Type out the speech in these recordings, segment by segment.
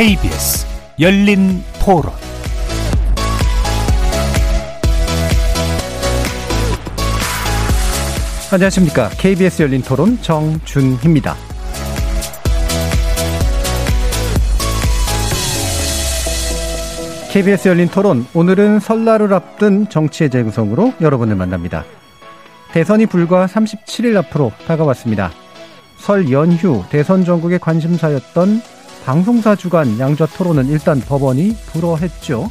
KBS 열린 토론 안녕하십니까. KBS 열린 토론 정준희입니다. KBS 열린 토론 오늘은 설날을 앞둔 정치의 재구성으로 여러분을 만납니다. 대선이 불과 37일 앞으로 다가왔습니다. 설 연휴 대선 전국의 관심사였던 방송사 주간 양자 토론은 일단 법원이 불허했죠.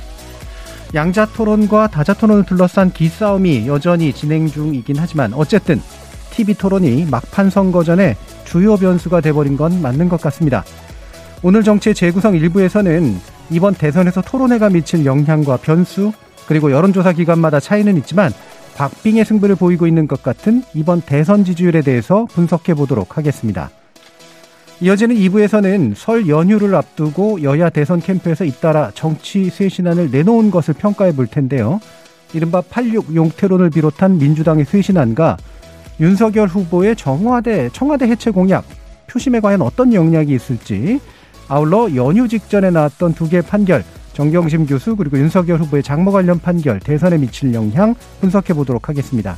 양자 토론과 다자 토론을 둘러싼 기싸움이 여전히 진행 중이긴 하지만 어쨌든 TV 토론이 막판 선거 전에 주요 변수가 돼버린 건 맞는 것 같습니다. 오늘 정치의 재구성 일부에서는 이번 대선에서 토론회가 미칠 영향과 변수 그리고 여론조사 기관마다 차이는 있지만 박빙의 승부를 보이고 있는 것 같은 이번 대선 지지율에 대해서 분석해 보도록 하겠습니다. 이어지는 2부에서는 설 연휴를 앞두고 여야 대선 캠프에서 잇따라 정치 쇄신안을 내놓은 것을 평가해 볼 텐데요. 이른바 86 용태론을 비롯한 민주당의 쇄신안과 윤석열 후보의 정화대, 청와대 해체 공약, 표심에 과연 어떤 영향이 있을지 아울러 연휴 직전에 나왔던 두 개의 판결, 정경심 교수 그리고 윤석열 후보의 장모 관련 판결, 대선에 미칠 영향 분석해 보도록 하겠습니다.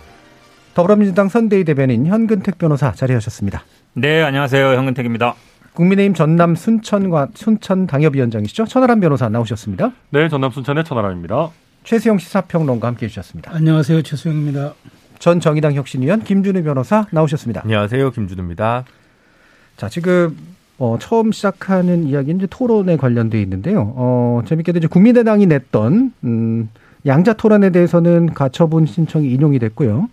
더불어민주당 선대위 대변인 현근택 변호사 자리하셨습니다. 네, 안녕하세요. 현근택입니다. 국민의힘 전남 순천과 순천 당협위원장이시죠. 천하람 변호사 나오셨습니다. 네, 전남 순천의 천하람입니다. 최수영 시사평론가 함께 해 주셨습니다. 안녕하세요. 최수영입니다. 전 정의당 혁신위원 김준우 변호사 나오셨습니다. 안녕하세요. 김준우입니다. 자, 지금 어, 처음 시작하는 이야기는 이제 토론에 관련돼 있는데요. 어, 재밌게도 이제 국민의당이 냈던 음, 양자 토론에 대해서는 가처분 신청이 인용이 됐고요.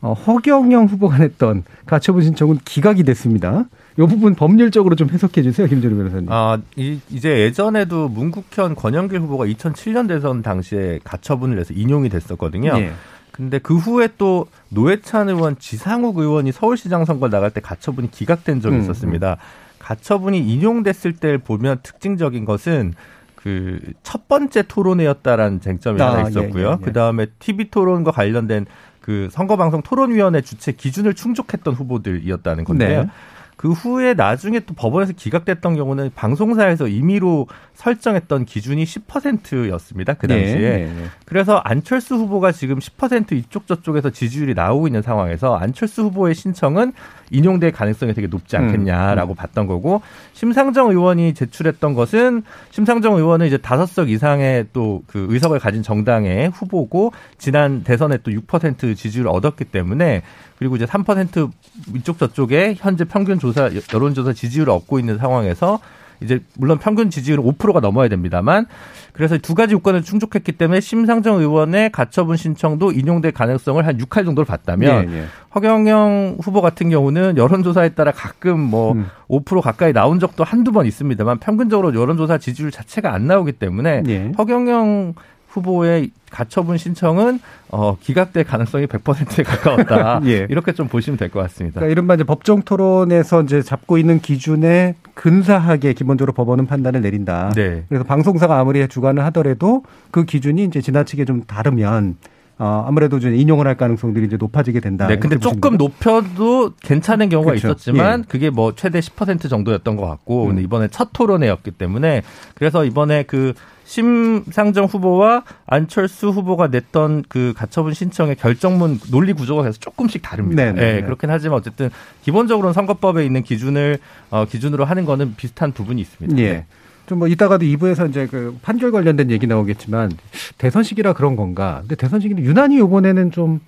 어, 허경영 후보가 냈던 가처분 신청은 기각이 됐습니다. 이 부분 법률적으로 좀 해석해 주세요, 김준우 변호사님. 아, 이, 이제 예전에도 문국현 권영길 후보가 2007년 대선 당시에 가처분을 해서 인용이 됐었거든요. 예. 근데 그 후에 또 노회찬 의원, 지상욱 의원이 서울시장 선거 나갈 때 가처분이 기각된 적이 음, 있었습니다. 음. 가처분이 인용됐을 때 보면 특징적인 것은 그 첫 번째 토론회였다라는 쟁점이 아, 하나 있었고요. 예, 예, 예. 그 다음에 TV 토론과 관련된 그 선거방송 토론위원회 주최 기준을 충족했던 후보들이었다는 건데요. 네. 그 후에 나중에 또 법원에서 기각됐던 경우는 방송사에서 임의로 설정했던 기준이 10%였습니다. 그 당시에. 네, 네, 네. 그래서 안철수 후보가 지금 10% 이쪽 저쪽에서 지지율이 나오고 있는 상황에서 안철수 후보의 신청은 인용될 가능성이 되게 높지 음, 않겠냐라고 음, 음. 봤던 거고 심상정 의원이 제출했던 것은 심상정 의원은 이제 다섯 석 이상의 또 그 의석을 가진 정당의 후보고 지난 대선에 또 6% 지지율을 얻었기 때문에 그리고 이제 3% 이쪽 저쪽에 현재 평균 조사 여론조사 지지율을 얻고 있는 상황에서 이제 물론 평균 지지율은 5%가 넘어야 됩니다만 그래서 두 가지 요건을 충족했기 때문에 심상정 의원의 가처분 신청도 인용될 가능성을 한 6할 정도를 봤다면 예, 예. 허경영 후보 같은 경우는 여론조사에 따라 가끔 뭐 음. 5% 가까이 나온 적도 한두 번 있습니다만 평균적으로 여론조사 지지율 자체가 안 나오기 때문에 예. 허경영 후보의 가처분 신청은 어, 기각될 가능성이 100%에 가까웠다. 예. 이렇게 좀 보시면 될 것 같습니다. 그러니까 이른바 이제 법정 토론에서 이제 잡고 있는 기준에 근사하게 기본적으로 법원은 판단을 내린다. 네. 그래서 방송사가 아무리 주관을 하더라도 그 기준이 이제 지나치게 좀 다르면 어, 아무래도 좀 인용을 할 가능성들이 이제 높아지게 된다. 네, 근데 조금 높여도 괜찮은 경우가 그렇죠. 있었지만 예. 그게 뭐 최대 10% 정도였던 것 같고, 음. 근데 이번에 첫 토론회였기 때문에 그래서 이번에 그 심상정 후보와 안철수 후보가 냈던 그 가처분 신청의 결정문 논리 구조가 그래서 조금씩 다릅니다. 네, 네, 그렇긴 하지만 어쨌든 기본적으로는 선거법에 있는 기준을 어, 기준으로 하는 거는 비슷한 부분이 있습니다. 예. 좀뭐 이따가도 2부에서 이제 그 판결 관련된 얘기 나오겠지만 대선 시기라 그런 건가? 근데 대선 시기는 유난히 이번에는 좀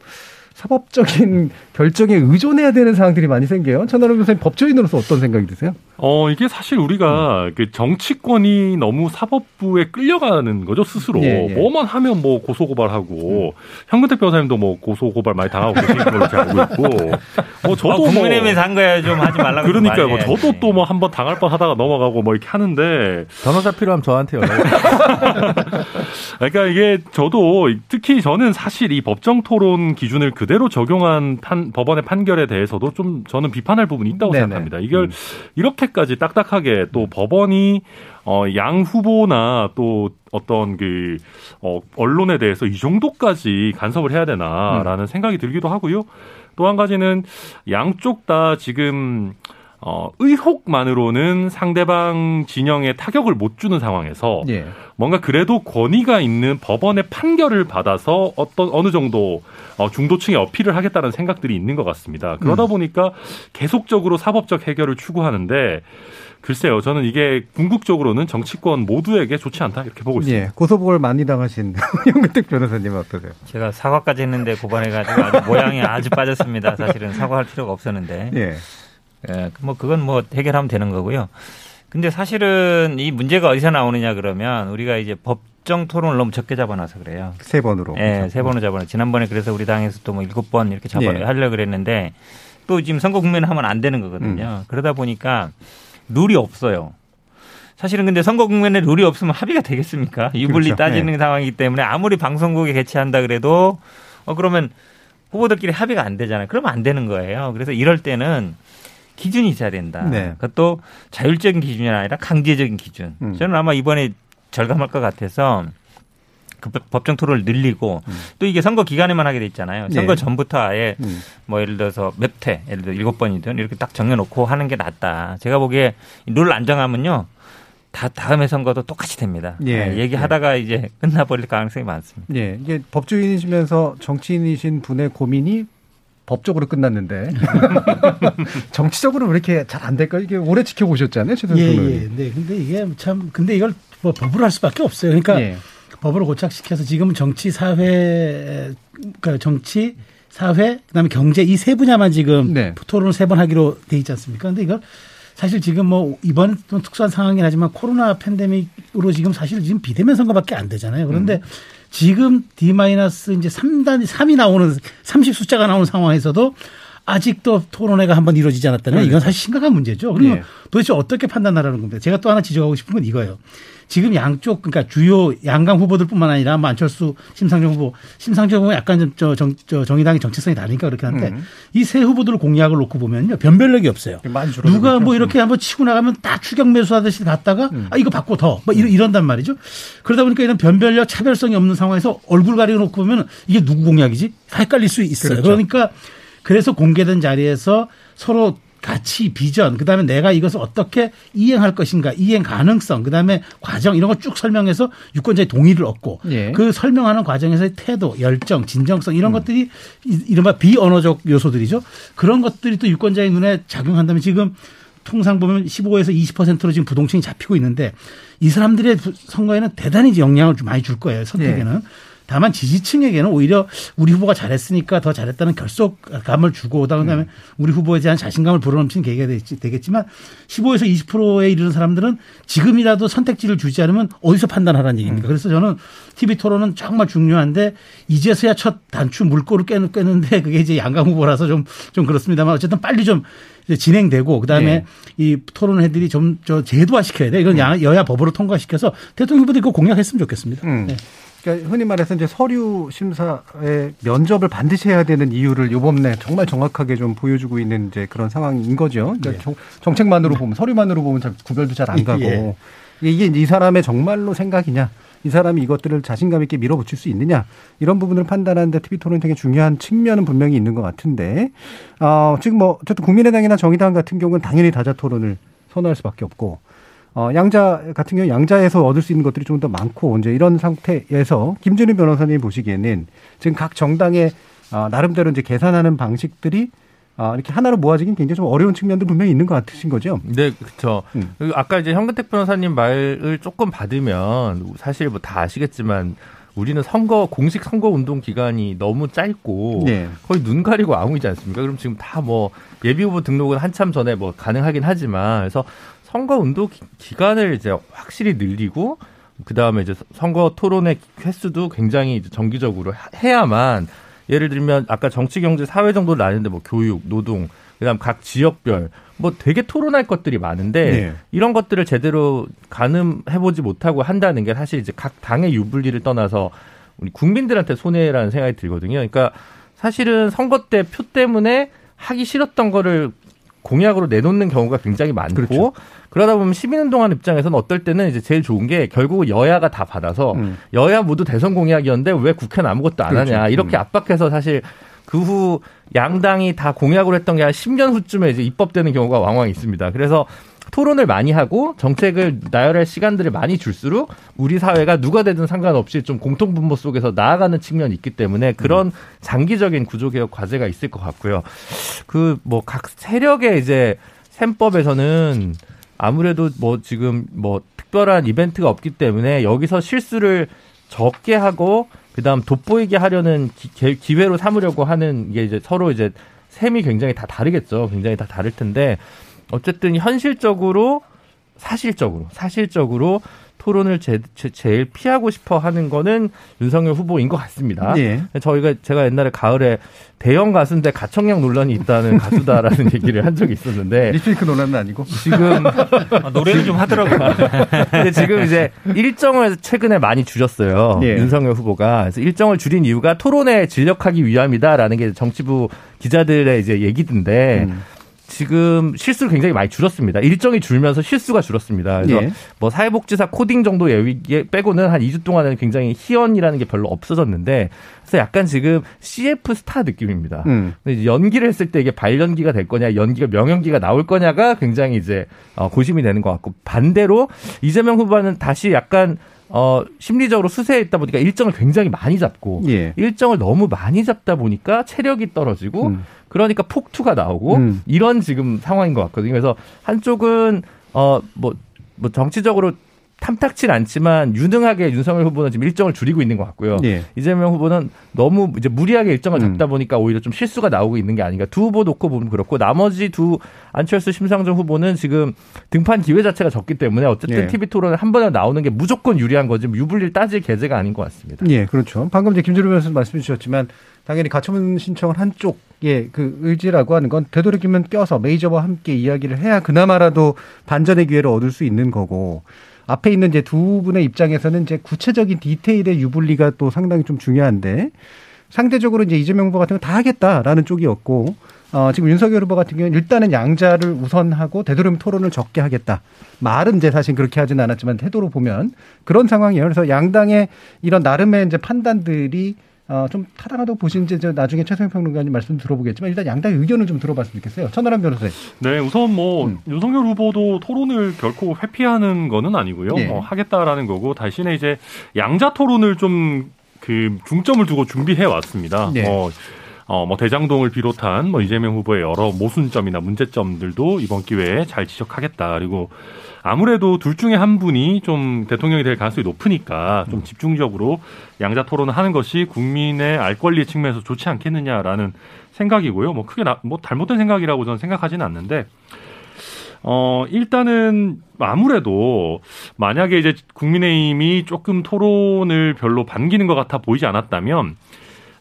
사법적인 결정에 의존해야 되는 상황들이 많이 생겨요. 천하람 교수님 법조인으로서 어떤 생각이 드세요? 어, 이게 사실 우리가 음. 그 정치권이 너무 사법부에 끌려가는 거죠, 스스로. 예, 예. 뭐만 하면 뭐 고소 고발하고, 음. 현근택 변호사님도 뭐 고소 고발 많이 당하고 계신 걸로 알고 있고, 뭐 저도. 어, 국민의힘에서 한 거야 좀 하지 말라고. 그러니까요. 뭐 저도 또 뭐 한번 당할 뻔 하다가 넘어가고 뭐 이렇게 하는데. 변호사 필요하면 저한테 연락 그러니까 이게 저도 특히 저는 사실 이 법정 토론 기준을 그 대로 적용한 판, 법원의 판결에 대해서도 좀 저는 비판할 부분이 있다고 네네. 생각합니다. 이걸 음. 이렇게 이렇게까지 딱딱하게 또 법원이 어, 양 후보나 또 어떤 그, 어, 언론에 대해서 이 정도까지 간섭을 해야 되나라는 음. 생각이 들기도 하고요. 또 한 가지는 양쪽 다 지금 어, 의혹만으로는 상대방 진영에 타격을 못 주는 상황에서 예. 뭔가 그래도 권위가 있는 법원의 판결을 받아서 어떤 어느 정도 어, 중도층에 어필을 하겠다는 생각들이 있는 것 같습니다. 그러다 음. 보니까 계속적으로 사법적 해결을 추구하는데 글쎄요, 저는 이게 궁극적으로는 정치권 모두에게 좋지 않다 이렇게 보고 있습니다. 예, 고소복을 많이 당하신 영근택 변호사님 어떠세요? 제가 사과까지 했는데 고반해가지고 아주 모양이 아주 빠졌습니다. 사실은 사과할 필요가 없었는데. 예. 예, 뭐 그건 뭐 해결하면 되는 거고요. 근데 사실은 이 문제가 어디서 나오느냐 그러면 우리가 이제 법 정 토론을 너무 적게 잡아놔서 그래요. 세 번으로. 예, 그렇죠. 세 번으로 잡아놔. 지난번에 그래서 우리 당에서 또 뭐 일곱 번 이렇게 잡아 예. 하려고 그랬는데 또 지금 선거 국면을 하면 안 되는 거거든요. 음. 그러다 보니까 룰이 없어요. 사실은 근데 선거 국면에 룰이 없으면 합의가 되겠습니까? 유불리 그렇죠. 따지는 네. 상황이기 때문에 아무리 방송국에 개최한다 그래도 어 그러면 후보들끼리 합의가 안 되잖아요. 그러면 안 되는 거예요. 그래서 이럴 때는 기준이 있어야 된다. 네. 그것도 자율적인 기준이 아니라 강제적인 기준. 음. 저는 아마 이번에 절감할 것 같아서 그 법정 토론을 늘리고 음. 또 이게 선거 기간에만 하게 돼 있잖아요. 선거 네. 전부터 아예 음. 뭐 예를 들어서 몇 회, 예를 들어 일곱 번이든 이렇게 딱 정해놓고 하는 게 낫다. 제가 보기에 룰 안 정하면요. 다 다음에 선거도 똑같이 됩니다. 예. 네, 얘기하다가 예. 이제 끝나버릴 가능성이 많습니다. 예. 이게 법조인이시면서 정치인이신 분의 고민이 법적으로 끝났는데 정치적으로 왜 이렇게 잘 안 될까? 이게 오래 지켜보셨잖아요, 최선 예, 예. 네, 근데 이게 참 근데 이걸 뭐 법으로 할 수밖에 없어요. 그러니까 예. 법으로 고착시켜서 지금은 정치 사회 그러니까 정치 사회 그다음에 경제 이 세 분야만 지금 네. 토론을 세 번 하기로 돼 있지 않습니까? 근데 이걸 사실 지금 뭐 이번 좀 특수한 상황이긴 하지만 코로나 팬데믹으로 지금 사실 지금 비대면 선거밖에 안 되잖아요. 그런데 음. 지금 D 마이너스 이제 3단 3이 나오는 30 숫자가 나오는 상황에서도 아직도 토론회가 한번 이루어지지 않았다는 이건 사실 심각한 문제죠. 그리고 네. 도대체 어떻게 판단하라는 겁니다. 제가 또 하나 지적하고 싶은 건 이거예요. 지금 양쪽 그러니까 주요 양강 후보들뿐만 아니라 뭐 안철수 심상정 후보 심상정 후보 약간 좀저 정의당의 정체성이 다르니까 그렇게 하는데 음. 이세 후보들 공약을 놓고 보면요 변별력이 없어요. 누가 뭐 이렇게 한번 치고 나가면 다 추격 매수하듯이 갔다가 음. 아 이거 받고 더뭐 이런 이런단 말이죠. 그러다 보니까 이런 변별력 차별성이 없는 상황에서 얼굴 가리고 놓고 보면 이게 누구 공약이지 헷갈릴 수 있어요. 그렇죠. 그러니까 그래서 공개된 자리에서 서로 가치, 비전, 그 다음에 내가 이것을 어떻게 이행할 것인가, 이행 가능성, 그 다음에 과정 이런 거쭉 설명해서 유권자의 동의를 얻고 예. 그 설명하는 과정에서의 태도, 열정, 진정성 이런 음. 것들이 이른바 비언어적 요소들이죠. 그런 것들이 또 유권자의 눈에 작용한다면 지금 통상 보면 15에서 20%로 지금 부동층이 잡히고 있는데 이 사람들의 선거에는 대단히 영향을 좀 많이 줄 거예요, 선택에는. 예. 다만 지지층에게는 오히려 우리 후보가 잘했으니까 더 잘했다는 결속감을 주고 그다음에 음. 우리 후보에 대한 자신감을 불어넘치는 계기가 되겠지만 15에서 20%에 이르는 사람들은 지금이라도 선택지를 주지 않으면 어디서 판단하라는 얘기입니까? 음. 그래서 저는 TV 토론은 정말 중요한데 이제서야 첫 단추 물꼬를 깨는데 그게 이제 양강 후보라서 좀, 좀 그렇습니다만 어쨌든 빨리 좀 진행되고 그다음에 네. 이 토론회들이 좀 저 제도화 시켜야 돼. 이건 음. 여야 법으로 통과시켜서 대통령 후보들이 그 공약했으면 좋겠습니다. 음. 네. 그러니까 흔히 말해서 이제 서류 심사에 면접을 반드시 해야 되는 이유를 요번에 정말 정확하게 좀 보여주고 있는 이제 그런 상황인 거죠. 그러니까 네. 정, 책만으로 보면 서류만으로 보면 잘 구별도 잘 안 가고 예. 이게 이 사람의 정말로 생각이냐, 이 사람이 이것들을 자신감 있게 밀어붙일 수 있느냐 이런 부분을 판단하는데 TV 토론이 되게 중요한 측면은 분명히 있는 것 같은데 어, 지금 뭐 어쨌든 국민의당이나 정의당 같은 경우는 당연히 다자 토론을 선호할 수밖에 없고 어, 양자 같은 경우 양자에서 얻을 수 있는 것들이 좀 더 많고 이제 이런 상태에서 김준일 변호사님 보시기에는 지금 각 정당의 어, 나름대로 이제 계산하는 방식들이 아, 이렇게 하나로 모아지긴 굉장히 좀 어려운 측면도 분명히 있는 것 같으신 거죠? 네, 그렇죠. 음. 아까 이제 현근택 변호사님 말을 조금 받으면 사실 뭐 다 아시겠지만 우리는 선거 공식 선거 운동 기간이 너무 짧고 네. 거의 눈 가리고 아웅이지 않습니까? 그럼 지금 다 뭐 예비 후보 등록은 한참 전에 뭐 가능하긴 하지만 그래서 선거 운동 기간을 이제 확실히 늘리고 그 다음에 이제 선거 토론의 횟수도 굉장히 정기적으로 해야만 예를 들면 아까 정치, 경제, 사회 정도를 나는데 뭐 교육, 노동, 그다음 각 지역별 뭐 되게 토론할 것들이 많은데 네. 이런 것들을 제대로 가늠해 보지 못하고 한다는 게 사실 이제 각 당의 유불리를 떠나서 우리 국민들한테 손해라는 생각이 들거든요. 그러니까 사실은 선거 때 표 때문에 하기 싫었던 거를 공약으로 내놓는 경우가 굉장히 많고 그렇죠. 그러다 보면 시민운동하는 입장에서는 어떨 때는 이제 제일 좋은 게 결국 여야가 다 받아서 음. 여야 모두 대선 공약이었는데 왜 국회는 아무것도 안 그렇죠. 하냐 이렇게 음. 압박해서 사실 그 후 양당이 다 공약으로 했던 게 한 10년 후쯤에 이제 입법되는 경우가 왕왕 있습니다. 그래서 토론을 많이 하고 정책을 나열할 시간들을 많이 줄수록 우리 사회가 누가 되든 상관없이 좀 공통 분모 속에서 나아가는 측면이 있기 때문에 그런 음. 장기적인 구조 개혁 과제가 있을 것 같고요. 그 뭐 각 세력의 이제 셈법에서는 아무래도 뭐 지금 뭐 특별한 이벤트가 없기 때문에 여기서 실수를 적게 하고 그다음 돋보이게 하려는 기, 회로 삼으려고 하는 게 이제 서로 이제 셈이 굉장히 다 다르겠죠. 굉장히 다 다를 텐데 어쨌든 현실적으로 사실적으로 사실적으로 토론을 제, 제, 일 피하고 싶어 하는 거는 윤석열 후보인 것 같습니다. 네. 저희가 제가 옛날에 가을에 대형 가수인데 가청력 논란이 있다는 가수다라는 얘기를 한 적이 있었는데 리필크 논란은 아니고 지금 아, 노래를 좀 하더라고요. 근데 지금 이제 일정을 최근에 많이 줄였어요. 네. 윤석열 후보가 그래서 일정을 줄인 이유가 토론에 진력하기 위함이다라는 게 정치부 기자들의 이제 얘기던데. 음. 지금 실수를 굉장히 많이 줄었습니다. 일정이 줄면서 실수가 줄었습니다. 그래서 예. 뭐 사회복지사 코딩 정도 예위 빼고는 한 2주 동안은 굉장히 희연이라는 게 별로 없어졌는데 그래서 약간 지금 CF 스타 느낌입니다. 음. 연기를 했을 때 이게 발연기가 될 거냐, 연기가 명연기가 나올 거냐가 굉장히 이제 어, 고심이 되는 것 같고 반대로 이재명 후보는 다시 약간 어, 심리적으로 수세에 있다 보니까 일정을 굉장히 많이 잡고 예. 일정을 너무 많이 잡다 보니까 체력이 떨어지고 음. 그러니까 폭투가 나오고 음. 이런 지금 상황인 것 같거든요. 그래서 한쪽은 어 뭐 뭐 정치적으로 탐탁치 않지만 유능하게 윤석열 후보는 지금 일정을 줄이고 있는 것 같고요. 예. 이재명 후보는 너무 이제 무리하게 일정을 음. 잡다 음. 보니까 오히려 좀 실수가 나오고 있는 게 아닌가. 두 후보 놓고 보면 그렇고 나머지 두 안철수 심상정 후보는 지금 등판 기회 자체가 적기 때문에 어쨌든 예. TV 토론에 한 번에 나오는 게 무조건 유리한 거지 유불리를 따질 계제가 아닌 것 같습니다. 예, 그렇죠. 방금 이제 김준호 변호사 말씀해 주셨지만 당연히 가처분 신청을 한쪽의 그 의지라고 하는 건 되도록이면 껴서 메이저와 함께 이야기를 해야 그나마라도 반전의 기회를 얻을 수 있는 거고 앞에 있는 이제 두 분의 입장에서는 이제 구체적인 디테일의 유불리가 또 상당히 좀 중요한데 상대적으로 이제 이재명 후보 같은 거다 하겠다라는 쪽이었고 어, 지금 윤석열 후보 같은 경우는 일단은 양자를 우선하고 되도록이면 토론을 적게 하겠다. 말은 이제 사실 그렇게 하지는 않았지만 태도로 보면 그런 상황이에요. 그래서 양당의 이런 나름의 이제 판단들이 어, 좀 타당하다고 보시는지 저 나중에 최성현 평론가님 말씀 들어보겠지만 일단 양당의 의견을 좀 들어봤으면 좋겠어요. 천하람 변호사님. 네, 우선 뭐 음. 윤석열 후보도 토론을 결코 회피하는 거는 아니고요. 네. 어, 하겠다라는 거고 대신에 이제 양자 토론을 좀 그 중점을 두고 준비해 왔습니다. 네. 어, 어, 뭐 대장동을 비롯한 뭐 이재명 후보의 여러 모순점이나 문제점들도 이번 기회에 잘 지적하겠다. 그리고 아무래도 둘 중에 한 분이 좀 대통령이 될 가능성이 높으니까 좀 집중적으로 양자 토론을 하는 것이 국민의 알 권리 측면에서 좋지 않겠느냐라는 생각이고요. 뭐 크게 나, 뭐 잘못된 생각이라고 저는 생각하지는 않는데 어, 일단은 아무래도 만약에 이제 국민의힘이 조금 토론을 별로 반기는 것 같아 보이지 않았다면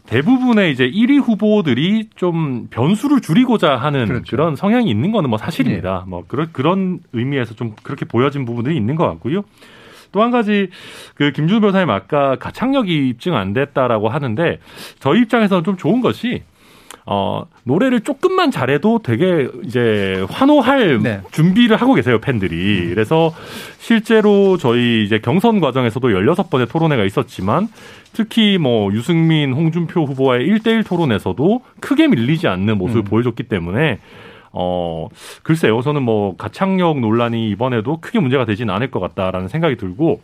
대부분의 이제 1위 후보들이 좀 변수를 줄이고자 하는 그렇죠. 그런 성향이 있는 거는 뭐 사실입니다. 네. 뭐 그런 그런 의미에서 좀 그렇게 보여진 부분들이 있는 것 같고요. 또 한 가지 그 김준호 변호사님 아까 가창력이 입증 안 됐다라고 하는데 저희 입장에서는 좀 좋은 것이 어, 노래를 조금만 잘해도 되게 이제 환호할 네. 준비를 하고 계세요, 팬들이. 음. 그래서 실제로 저희 이제 경선 과정에서도 16번의 토론회가 있었지만 특히 뭐 유승민, 홍준표 후보와의 1대1 토론에서도 크게 밀리지 않는 모습을 음. 보여줬기 때문에 어, 글쎄요. 저는 뭐 가창력 논란이 이번에도 크게 문제가 되지는 않을 것 같다라는 생각이 들고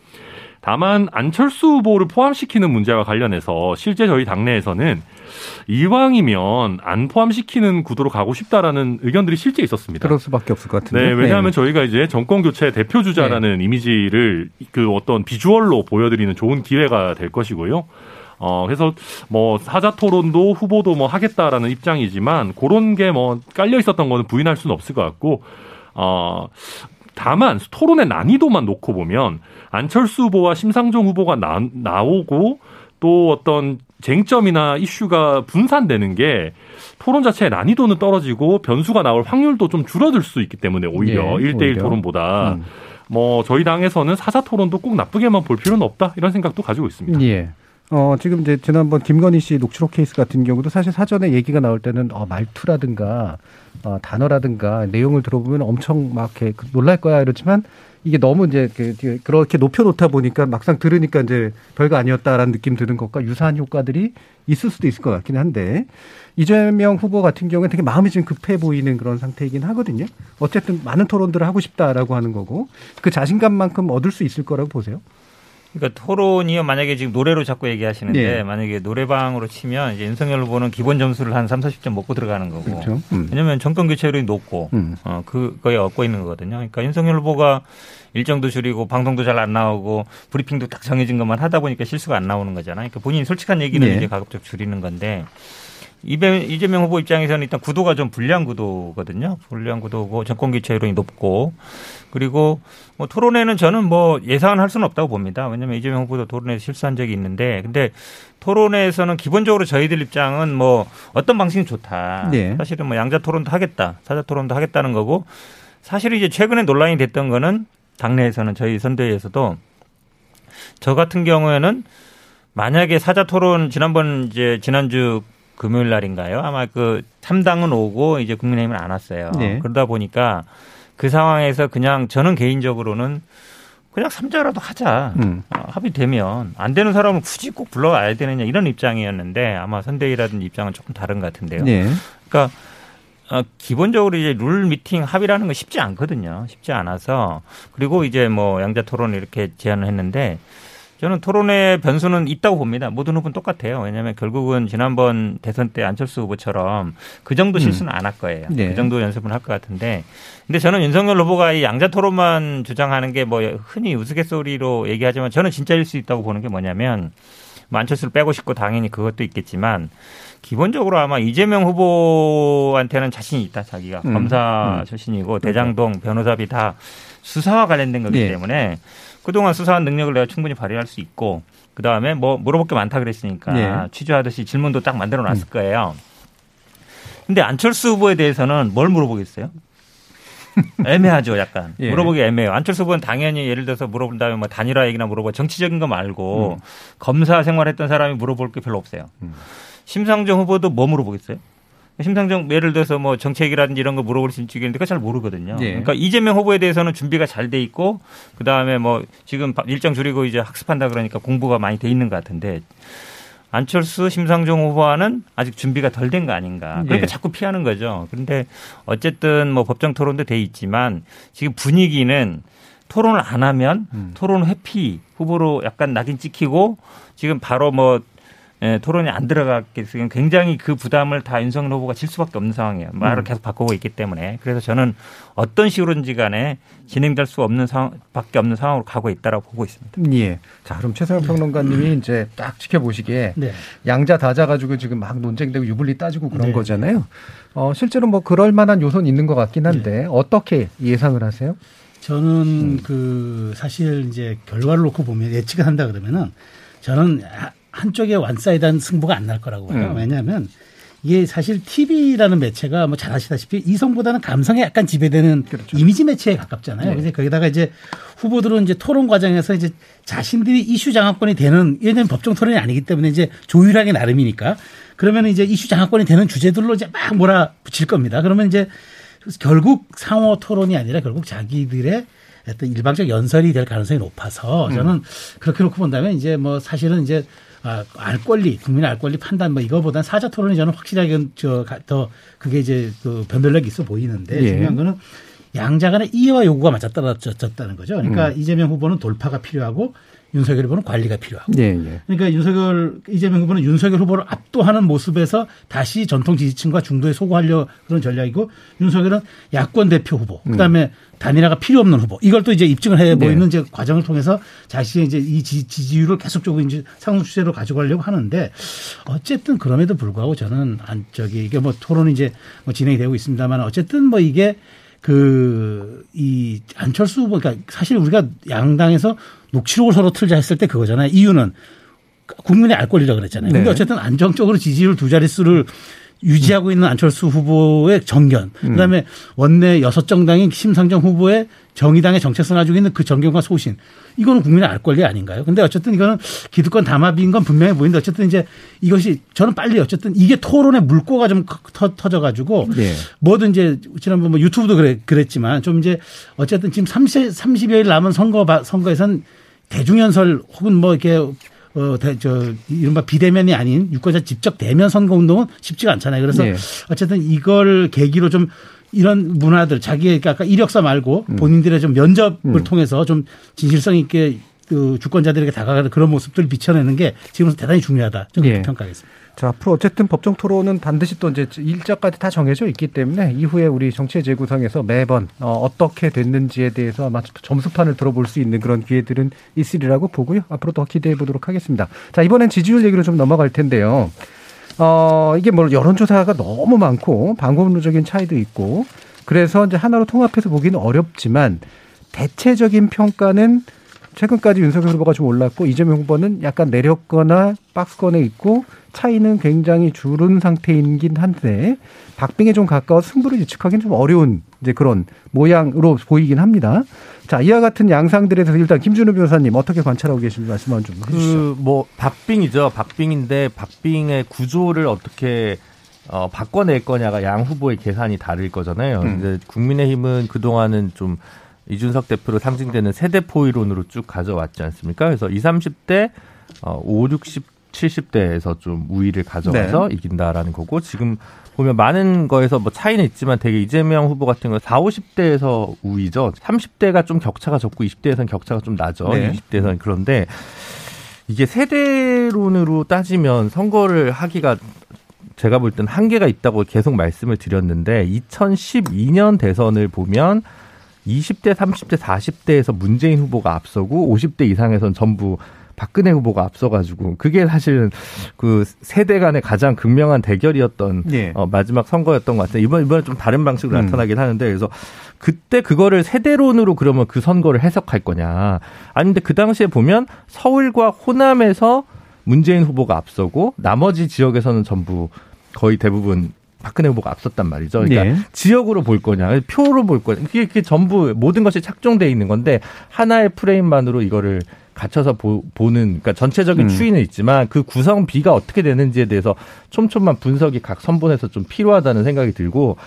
다만 안철수 후보를 포함시키는 문제와 관련해서 실제 저희 당내에서는 이왕이면 안 포함시키는 구도로 가고 싶다라는 의견들이 실제 있었습니다. 그럴 수밖에 없을 것 같은데. 네, 왜냐하면 네. 저희가 이제 정권 교체 대표 주자라는 네. 이미지를 그 어떤 비주얼로 보여드리는 좋은 기회가 될 것이고요. 어, 그래서 뭐 사자 토론도 후보도 뭐 하겠다라는 입장이지만 그런 게 뭐 깔려 있었던 거는 부인할 수는 없을 것 같고 어, 다만 토론의 난이도만 놓고 보면 안철수 후보와 심상정 후보가 나, 나오고 또 어떤 쟁점이나 이슈가 분산되는 게 토론 자체의 난이도는 떨어지고 변수가 나올 확률도 좀 줄어들 수 있기 때문에 오히려 예, 1대1 토론보다 음. 뭐 저희 당에서는 사자 토론도 꼭 나쁘게만 볼 필요는 없다 이런 생각도 가지고 있습니다. 예. 어, 지금 이제 지난번 김건희 씨 녹취록 케이스 같은 경우도 사실 사전에 얘기가 나올 때는 어, 말투라든가 어, 단어라든가 내용을 들어보면 엄청 막 이렇게 놀랄 거야 이렇지만 이게 너무 이제 그, 그렇게 높여놓다 보니까 막상 들으니까 이제 별거 아니었다라는 느낌 드는 것과 유사한 효과들이 있을 수도 있을 것 같긴 한데 이재명 후보 같은 경우는 되게 마음이 좀 급해 보이는 그런 상태이긴 하거든요. 어쨌든 많은 토론들을 하고 싶다라고 하는 거고 그 자신감만큼 얻을 수 있을 거라고 보세요. 그러니까 토론이요 만약에 지금 노래로 자꾸 얘기하시는데 예. 만약에 노래방으로 치면 이제 윤석열 후보는 기본 점수를 한 3, 40점 먹고 들어가는 거고. 그렇죠. 음. 왜냐면 정권 교체율이 높고 음. 어 그거에 얻고 있는 거거든요. 그러니까 윤석열 후보가 일정도 줄이고 방송도 잘 안 나오고 브리핑도 딱 정해진 것만 하다 보니까 실수가 안 나오는 거잖아요. 그러니까 본인이 솔직한 얘기는 예. 이제 가급적 줄이는 건데 이재명 후보 입장에서는 일단 구도가 좀 불리한 구도거든요. 불리한 구도고 정권 여론이 높고 그리고 뭐 토론회는 저는 뭐 예상할 수는 없다고 봅니다. 왜냐하면 이재명 후보도 토론회에서 실수한 적이 있는데 근데 토론회에서는 기본적으로 저희들 입장은 뭐 어떤 방식이 좋다. 네. 사실은 뭐 양자 토론도 하겠다, 사자 토론도 하겠다는 거고 사실 이제 최근에 논란이 됐던 거는 당내에서는 저희 선대위에서도 저 같은 경우에는 만약에 사자 토론 지난번 이제 지난주 금요일 날인가요? 아마 그 3당은 오고 이제 국민의힘은 안 왔어요. 네. 그러다 보니까 그 상황에서 그냥 저는 개인적으로는 그냥 삼자라도 하자. 음. 어, 합의되면 안 되는 사람을 굳이 꼭 불러와야 되느냐 이런 입장이었는데 아마 선대위라든지 입장은 조금 다른 것 같은데요. 네. 그러니까 어, 기본적으로 이제 룰 미팅 합의라는 건 쉽지 않거든요. 쉽지 않아서 그리고 이제 뭐 양자 토론을 이렇게 제안을 했는데 저는 토론회 변수는 있다고 봅니다. 모든 후보는 똑같아요. 왜냐하면 결국은 지난번 대선 때 안철수 후보처럼 그 정도 실수는 음. 안할 거예요. 네. 그 정도 연습은 할 것 같은데. 근데 저는 윤석열 후보가 이 양자 토론만 주장하는 게 뭐 흔히 우스갯소리로 얘기하지만 저는 진짜일 수 있다고 보는 게 뭐냐면 뭐 안철수를 빼고 싶고 당연히 그것도 있겠지만 기본적으로 아마 이재명 후보한테는 자신이 있다. 자기가 음. 검사 음. 출신이고 대장동 변호사비 다 수사와 관련된 거기 네. 때문에 그동안 수사한 능력을 내가 충분히 발휘할 수 있고 그 다음에 뭐 물어볼 게 많다 그랬으니까 네. 취조하듯이 질문도 딱 만들어 놨을 음. 거예요. 근데 안철수 후보에 대해서는 뭘 물어보겠어요? 애매하죠, 약간. 예. 물어보기 애매해요. 안철수 후보는 당연히 예를 들어서 물어본다면 뭐 단일화 얘기나 물어보 정치적인 거 말고 음. 검사 생활했던 사람이 물어볼 게 별로 없어요. 음. 심상정 후보도 뭐 물어보겠어요? 심상정 예를 들어서 뭐 정책이라든지 이런 거 물어볼 수 있는데 그거 잘 모르거든요. 네. 그러니까 이재명 후보에 대해서는 준비가 잘 돼 있고 그 다음에 뭐 지금 일정 줄이고 이제 학습한다 그러니까 공부가 많이 돼 있는 것 같은데 안철수 심상정 후보와는 아직 준비가 덜 된 거 아닌가. 그러니까 네. 자꾸 피하는 거죠. 그런데 어쨌든 뭐 법정 토론도 돼 있지만 지금 분위기는 토론을 안 하면 음. 토론 회피 후보로 약간 낙인 찍히고 지금 바로 뭐 예, 토론이 안 들어갔기 때문에 굉장히 그 부담을 다 윤석열 후보가 질 수밖에 없는 상황이에요. 말을 음. 계속 바꾸고 있기 때문에. 그래서 저는 어떤 식으로든지 간에 진행될 수 없는 상황 밖에 없는 상황으로 가고 있다라고 보고 있습니다. 예. 자, 그럼 최성현 평론가님이 음. 이제 딱 지켜보시기에 네. 양자 다자 가지고 지금 막 논쟁되고 유불리 따지고 그런 네. 거잖아요. 어, 실제로 뭐 그럴 만한 요소는 있는 것 같긴 한데 네. 어떻게 예상을 하세요? 저는 음. 그 사실 이제 결과를 놓고 보면 예측을 한다 그러면은 저는 한쪽에 완사이드한 승부가 안 날 거라고 봐요. 음. 왜냐하면 이게 사실 TV라는 매체가 뭐 잘 아시다시피 이성보다는 감성에 약간 지배되는 그렇죠. 이미지 매체에 가깝잖아요. 네. 그래서 거기다가 이제 후보들은 이제 토론 과정에서 이제 자신들이 이슈 장악권이 되는 얘는 법정 토론이 아니기 때문에 이제 조율하기 나름이니까 그러면 이제 이슈 장악권이 되는 주제들로 이제 막 몰아붙일 겁니다. 그러면 이제 결국 상호 토론이 아니라 결국 자기들의 어떤 일방적 연설이 될 가능성이 높아서 저는 음. 그렇게 놓고 본다면 이제 뭐 사실은 이제 아, 알 권리, 국민의 알 권리 판단 뭐 이거보다는 사자 토론이 저는 확실하게 저더 그게 이제 그 변별력이 있어 보이는데 예. 중요한 거는 양자 간의 이해와 요구가 맞아 떨어졌다는 거죠. 그러니까 음. 이재명 후보는 돌파가 필요하고 윤석열 후보는 관리가 필요하고. 예, 예. 그러니까 윤석열 이재명 후보는 윤석열 후보를 압도하는 모습에서 다시 전통 지지층과 중도에 소구하려 그런 전략이고 윤석열은 야권 대표 후보. 그다음에 음. 단일화가 필요 없는 후보. 이걸 또 이제 입증을 해 보이는 네. 이제 과정을 통해서 자신의 이제 이 지지율을 계속적으로 이제 상승 추세로 가져가려고 하는데 어쨌든 그럼에도 불구하고 저는 안 저기 이게 뭐 토론이 이제 뭐 진행이 되고 있습니다만 어쨌든 뭐 이게 그 이 안철수 후보 그러니까 사실 우리가 양당에서 녹취록을 서로 틀자 했을 때 그거잖아요. 이유는 국민의 알 권리라 그랬잖아요. 네. 근데 어쨌든 안정적으로 지지율 두 자릿수를 유지하고 있는 안철수 후보의 정견, 음. 그다음에 원내 여섯 정당인 심상정 후보의 정의당의 정체성을 가지고 있는 그 정견과 소신. 이거는 국민의 알 권리 아닌가요? 근데 어쨌든 이거는 기득권 담합인 건 분명해 보이는데 어쨌든 이제 이것이 저는 빨리 어쨌든 이게 토론의 물꼬가 좀 터, 터져가지고 네. 뭐든 이제 지난번 뭐 유튜브도 그래, 그랬지만 좀 이제 어쨌든 지금 30, 30여일 남은 선거, 선거에선 대중연설 혹은 뭐 이렇게 어, 대, 저, 이른바 비대면이 아닌 유권자 직접 대면 선거 운동은 쉽지가 않잖아요. 그래서 네. 어쨌든 이걸 계기로 좀 이런 문화들 자기의 그러니까 아까 이력서 말고 음. 본인들의 좀 면접을 음. 통해서 좀 진실성 있게 그 주권자들에게 다가가는 그런 모습들을 비춰내는 게 지금 대단히 중요하다. 저는 예. 평가하겠습니다. 자, 앞으로 어쨌든 법정 토론은 반드시 또 이제 일자까지 다 정해져 있기 때문에 이후에 우리 정치의 재구성에서 매번 어, 떻게 됐는지에 대해서 아마 점수판을 들어볼 수 있는 그런 기회들은 있으리라고 보고요. 앞으로 더 기대해 보도록 하겠습니다. 자, 이번엔 지지율 얘기로 좀 넘어갈 텐데요. 어, 이게 뭐 여론조사가 너무 많고 방법론적인 차이도 있고 그래서 이제 하나로 통합해서 보기는 어렵지만 대체적인 평가는 최근까지 윤석열 후보가 좀 올랐고 이재명 후보는 약간 내렸거나 박스권에 있고 차이는 굉장히 줄은 상태이긴 한데 박빙에 좀 가까워 승부를 예측하기는 좀 어려운 이제 그런 모양으로 보이긴 합니다. 자, 이와 같은 양상들에 대해서 일단 김준우 변호사님 어떻게 관찰하고 계신지 말씀만 좀 해주시죠. 그 뭐 박빙이죠. 박빙인데 박빙의 구조를 어떻게 어, 바꿔낼 거냐가 양 후보의 계산이 다를 거잖아요. 음. 이제 국민의힘은 그 동안은 좀 이준석 대표로 상징되는 세대 포이론으로 쭉 가져왔지 않습니까? 그래서 20, 30대, 어, 5, 60 70대에서 좀 우위를 가져가서 네. 이긴다라는 거고 지금 보면 많은 거에서 뭐 차이는 있지만 되게 이재명 후보 같은 경우 4, 50대에서 우위죠. 30대가 좀 격차가 적고 20대에서는 격차가 좀 나죠. 네. 20대에서는 그런데 이게 세대론으로 따지면 선거를 하기가 제가 볼 땐 한계가 있다고 계속 말씀을 드렸는데 2012년 대선을 보면 20대, 30대, 40대에서 문재인 후보가 앞서고 50대 이상에선 전부 박근혜 후보가 앞서가지고 그게 사실은 그 세대 간의 가장 극명한 대결이었던 예. 어, 마지막 선거였던 것 같아요. 이번 이번에 좀 다른 방식으로 음. 나타나긴 하는데 그래서 그때 그거를 세대론으로 그러면 그 선거를 해석할 거냐? 아닌데 그 당시에 보면 서울과 호남에서 문재인 후보가 앞서고 나머지 지역에서는 전부 거의 대부분 박근혜 후보가 앞섰단 말이죠. 그러니까 네. 지역으로 볼 거냐, 표로 볼 거냐. 이게, 이게 전부 모든 것이 착종돼 있는 건데 하나의 프레임만으로 이거를 갖춰서 보, 는 그러니까 전체적인 음. 추이는 있지만 그 구성 비가 어떻게 되는지에 대해서 촘촘한 분석이 각 선본에서 좀 필요하다는 생각이 들고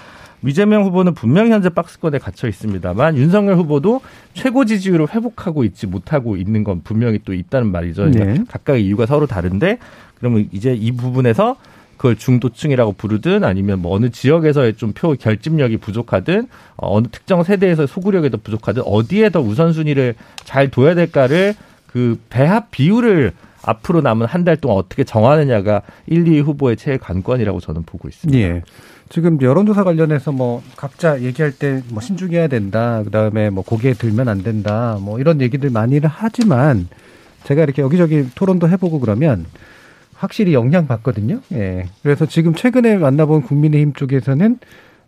이재명 후보는 분명히 현재 박스권에 갇혀 있습니다만 윤석열 후보도 최고 지지율을 회복하고 있지 못하고 있는 건 분명히 또 있다는 말이죠. 그러니까 네. 각각의 이유가 서로 다른데 그러면 이제 이 부분에서 그걸 중도층이라고 부르든 아니면 뭐 어느 지역에서의 좀 표 결집력이 부족하든 어, 어느 특정 세대에서 소구력이 더 부족하든 어디에 더 우선순위를 잘 둬야 될까를 그 배합 비율을 앞으로 남은 한 달 동안 어떻게 정하느냐가 1, 2위 후보의 최애 관건이라고 저는 보고 있습니다. 예. 지금 여론조사 관련해서 뭐 각자 얘기할 때 뭐 신중해야 된다. 그다음에 뭐 고개에 들면 안 된다. 뭐 이런 얘기들 많이를 하지만 제가 이렇게 여기저기 토론도 해보고 그러면 확실히 영향 받거든요. 예. 그래서 지금 최근에 만나본 국민의힘 쪽에서는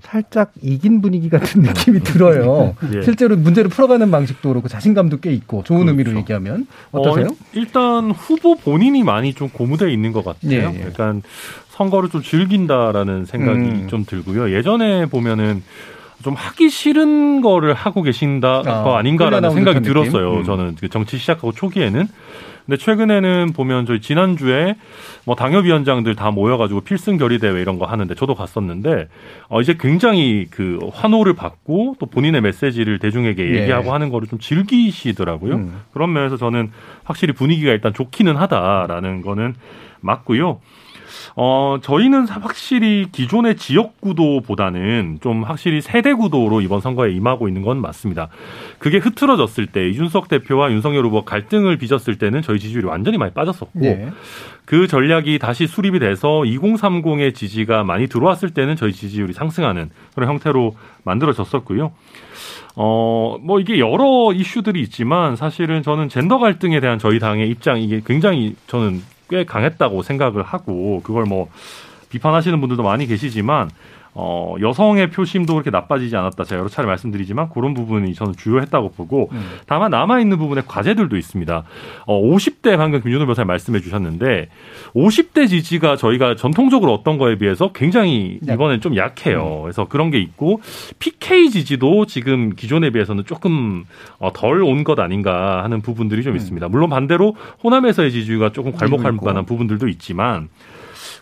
살짝 이긴 분위기 같은 느낌이 들어요. 예. 실제로 문제를 풀어가는 방식도 그렇고 자신감도 꽤 있고 좋은 그렇죠. 의미로 얘기하면 어떠세요? 어, 일단 후보 본인이 많이 좀 고무돼 있는 것 같아요. 예, 예. 약간 선거를 좀 즐긴다라는 생각이 음. 좀 들고요. 예전에 보면은 좀 하기 싫은 거를 하고 계신다 아, 아닌가라는 생각이 들었어요. 음. 저는 그 정치 시작하고 초기에는. 근데 최근에는 보면 저희 지난주에 뭐 당협위원장들 다 모여가지고 필승 결의 대회 이런 거 하는데 저도 갔었는데 어 이제 굉장히 그 환호를 받고 또 본인의 메시지를 대중에게 예. 얘기하고 예. 하는 거를 좀 즐기시더라고요. 음. 그런 면에서 저는 확실히 분위기가 일단 좋기는 하다라는 거는 맞고요. 어, 저희는 확실히 기존의 지역 구도보다는 좀 확실히 세대 구도로 이번 선거에 임하고 있는 건 맞습니다. 그게 흐트러졌을 때 이준석 대표와 윤석열 후보 갈등을 빚었을 때는 저희 지지율이 완전히 많이 빠졌었고 네. 그 전략이 다시 수립이 돼서 2030의 지지가 많이 들어왔을 때는 저희 지지율이 상승하는 그런 형태로 만들어졌었고요. 어, 뭐 이게 여러 이슈들이 있지만 사실은 저는 젠더 갈등에 대한 저희 당의 입장 이게 굉장히 저는 꽤 강했다고 생각을 하고 그걸 뭐 비판하시는 분들도 많이 계시지만 어, 여성의 표심도 그렇게 나빠지지 않았다. 제가 여러 차례 말씀드리지만 그런 부분이 저는 주요했다고 보고 음. 다만 남아있는 부분에 과제들도 있습니다. 어, 50대 방금 김준호 변호사님 말씀해 주셨는데 50대 지지가 저희가 전통적으로 어떤 거에 비해서 굉장히 이번엔 좀 약해요. 음. 그래서 그런 게 있고 PK 지지도 지금 기존에 비해서는 조금 어, 덜온 것 아닌가 하는 부분들이 좀 음. 있습니다. 물론 반대로 호남에서의 지지가 조금 괄목할 만한 부분들도 있지만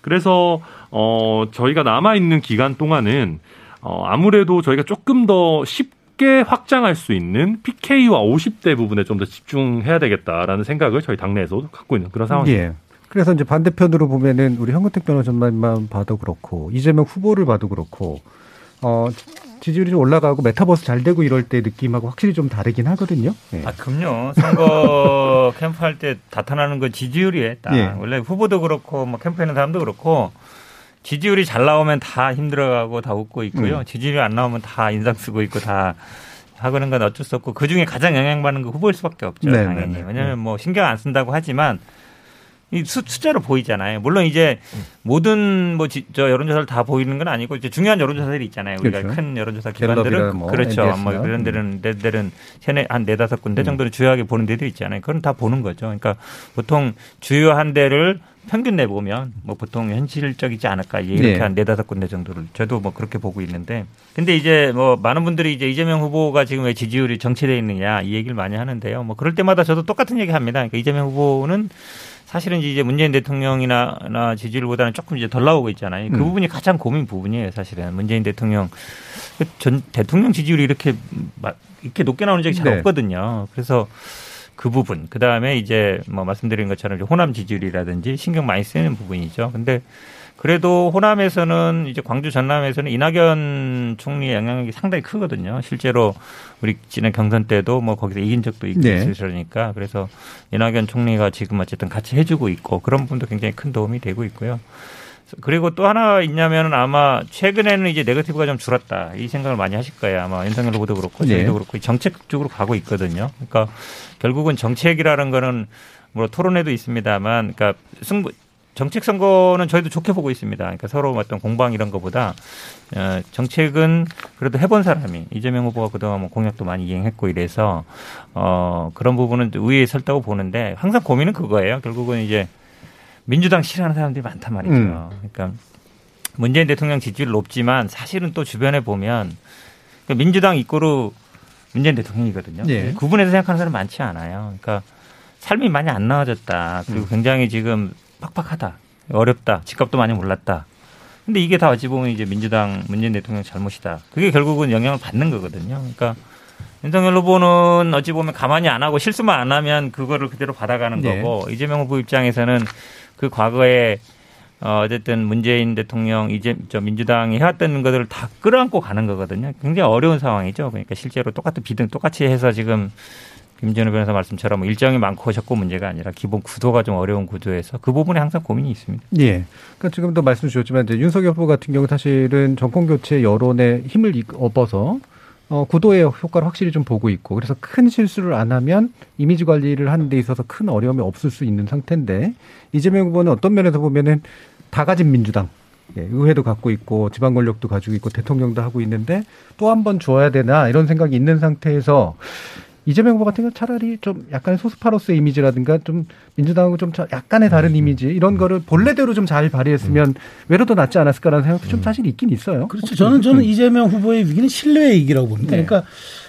그래서 어 저희가 남아 있는 기간 동안은 어 아무래도 저희가 조금 더 쉽게 확장할 수 있는 PK와 50대 부분에 좀 더 집중해야 되겠다라는 생각을 저희 당내에서 갖고 있는 그런 상황입니다. 예. 그래서 이제 반대편으로 보면은 우리 현근택 변호사만 봐도 그렇고 이재명 후보를 봐도 그렇고 어 지지율이 좀 올라가고 메타버스 잘 되고 이럴 때 느낌하고 확실히 좀 다르긴 하거든요. 네. 아, 그럼요. 선거 캠프 할 때 나타나는 건 지지율이에요. 딱. 네. 원래 후보도 그렇고 뭐 캠프하는 사람도 그렇고 지지율이 잘 나오면 다 힘들어가고 다 웃고 있고요. 음. 지지율이 안 나오면 다 인상 쓰고 있고 다 하고는 건 어쩔 수 없고 그 중에 가장 영향받는 건 후보일 수밖에 없죠. 네, 당연히. 네, 네. 왜냐하면 뭐 신경 안 쓴다고 하지만 이 수, 숫자로 보이잖아요. 물론 이제 음. 모든 뭐 저 여론조사를 다 보이는 건 아니고 이제 중요한 여론조사들이 있잖아요. 우리가 그렇죠. 큰 여론조사 기관들은 뭐 그렇죠. 뭐 이런 데는 데들은 세네 한 네다섯 군데 음. 정도는 주요하게 보는 데들이 있잖아요. 그건 다 보는 거죠. 그러니까 보통 주요한 데를 평균 내 보면 뭐 보통 현실적이지 않을까 이렇게 네. 한 네다섯 군데 정도를 저도 뭐 그렇게 보고 있는데 근데 이제 뭐 많은 분들이 이제 이재명 후보가 지금 왜 지지율이 정체돼 있느냐 이 얘기를 많이 하는데요. 뭐 그럴 때마다 저도 똑같은 얘기 합니다. 그러니까 이재명 후보는 사실은 이제 문재인 대통령이나 나 지지율보다는 조금 이제 덜 나오고 있잖아요. 그 음. 부분이 가장 고민 부분이에요, 사실은. 문재인 대통령 그전 대통령 지지율이 이렇게 이렇게 높게 나오는 적이 잘 네. 없거든요. 그래서 그 부분, 그 다음에 이제 뭐 말씀드린 것처럼 호남 지지율이라든지 신경 많이 쓰는 부분이죠. 근데 그래도 호남에서는 이제 광주 전남에서는 이낙연 총리의 영향력이 상당히 크거든요. 실제로 우리 지난 경선 때도 뭐 거기서 이긴 적도 있고 네. 있으니까 그래서 이낙연 총리가 지금 어쨌든 같이 해주고 있고 그런 부분도 굉장히 큰 도움이 되고 있고요. 그리고 또 하나 있냐면은 아마 최근에는 이제 네거티브가 좀 줄었다 이 생각을 많이 하실 거예요. 아마 윤석열 후보도 그렇고 네. 저희도 그렇고 정책 쪽으로 가고 있거든요. 그러니까 결국은 정책이라는 거는 뭐 토론회도 있습니다만, 그러니까 승부 정책 선거는 저희도 좋게 보고 있습니다. 그러니까 서로 어떤 공방 이런 것보다 어, 정책은 그래도 해본 사람이 이재명 후보가 그동안 뭐 공약도 많이 이행했고 이래서 어 그런 부분은 우위에 설다고 보는데 항상 고민은 그거예요. 결국은 이제 민주당 싫어하는 사람들이 많단 말이죠. 음. 그러니까 문재인 대통령 지지율 높지만 사실은 또 주변에 보면 그러니까 민주당 입구로 문재인 대통령이거든요. 네. 구분해서 생각하는 사람 많지 않아요. 그러니까 삶이 많이 안 나아졌다. 그리고 음. 굉장히 지금 팍팍하다. 어렵다. 집값도 많이 올랐다. 근데 이게 다 어찌 보면 이제 민주당 문재인 대통령 잘못이다. 그게 결국은 영향을 받는 거거든요. 그러니까 윤석열 후보는 어찌 보면 가만히 안 하고 실수만 안 하면 그거를 그대로 받아가는 네. 거고 이재명 후보 입장에서는 그 과거에 어, 어쨌든 문재인 대통령 이제 저 민주당이 해왔던 것들을 다 끌어안고 가는 거거든요. 굉장히 어려운 상황이죠. 그러니까 실제로 똑같은 비등 똑같이 해서 지금 김준호 변호사 말씀처럼 일정이 많고 적고 문제가 아니라 기본 구도가 좀 어려운 구조에서 그 부분에 항상 고민이 있습니다. 예. 그러니까 지금도 말씀 주셨지만 이제 윤석열 후보 같은 경우 사실은 정권 교체 여론에 힘을 얻어서 어, 구도의 효과를 확실히 좀 보고 있고 그래서 큰 실수를 안 하면 이미지 관리를 하는 데 있어서 큰 어려움이 없을 수 있는 상태인데 이재명 후보는 어떤 면에서 보면은 다 가진 민주당 예, 의회도 갖고 있고 지방 권력도 가지고 있고 대통령도 하고 있는데 또 한 번 줘야 되나 이런 생각이 있는 상태에서 이재명 후보 같은 경우 차라리 좀 약간의 소스파로스의 이미지라든가 좀 민주당하고 좀 약간의 다른 음. 이미지 이런 거를 본래대로 좀 잘 발휘했으면 음. 외로도 낫지 않았을까라는 생각도 좀 음. 사실 있긴 있어요. 그렇죠. 저는 저는 이재명 후보의 위기는 신뢰의 위기라고 봅니다. 네. 그러니까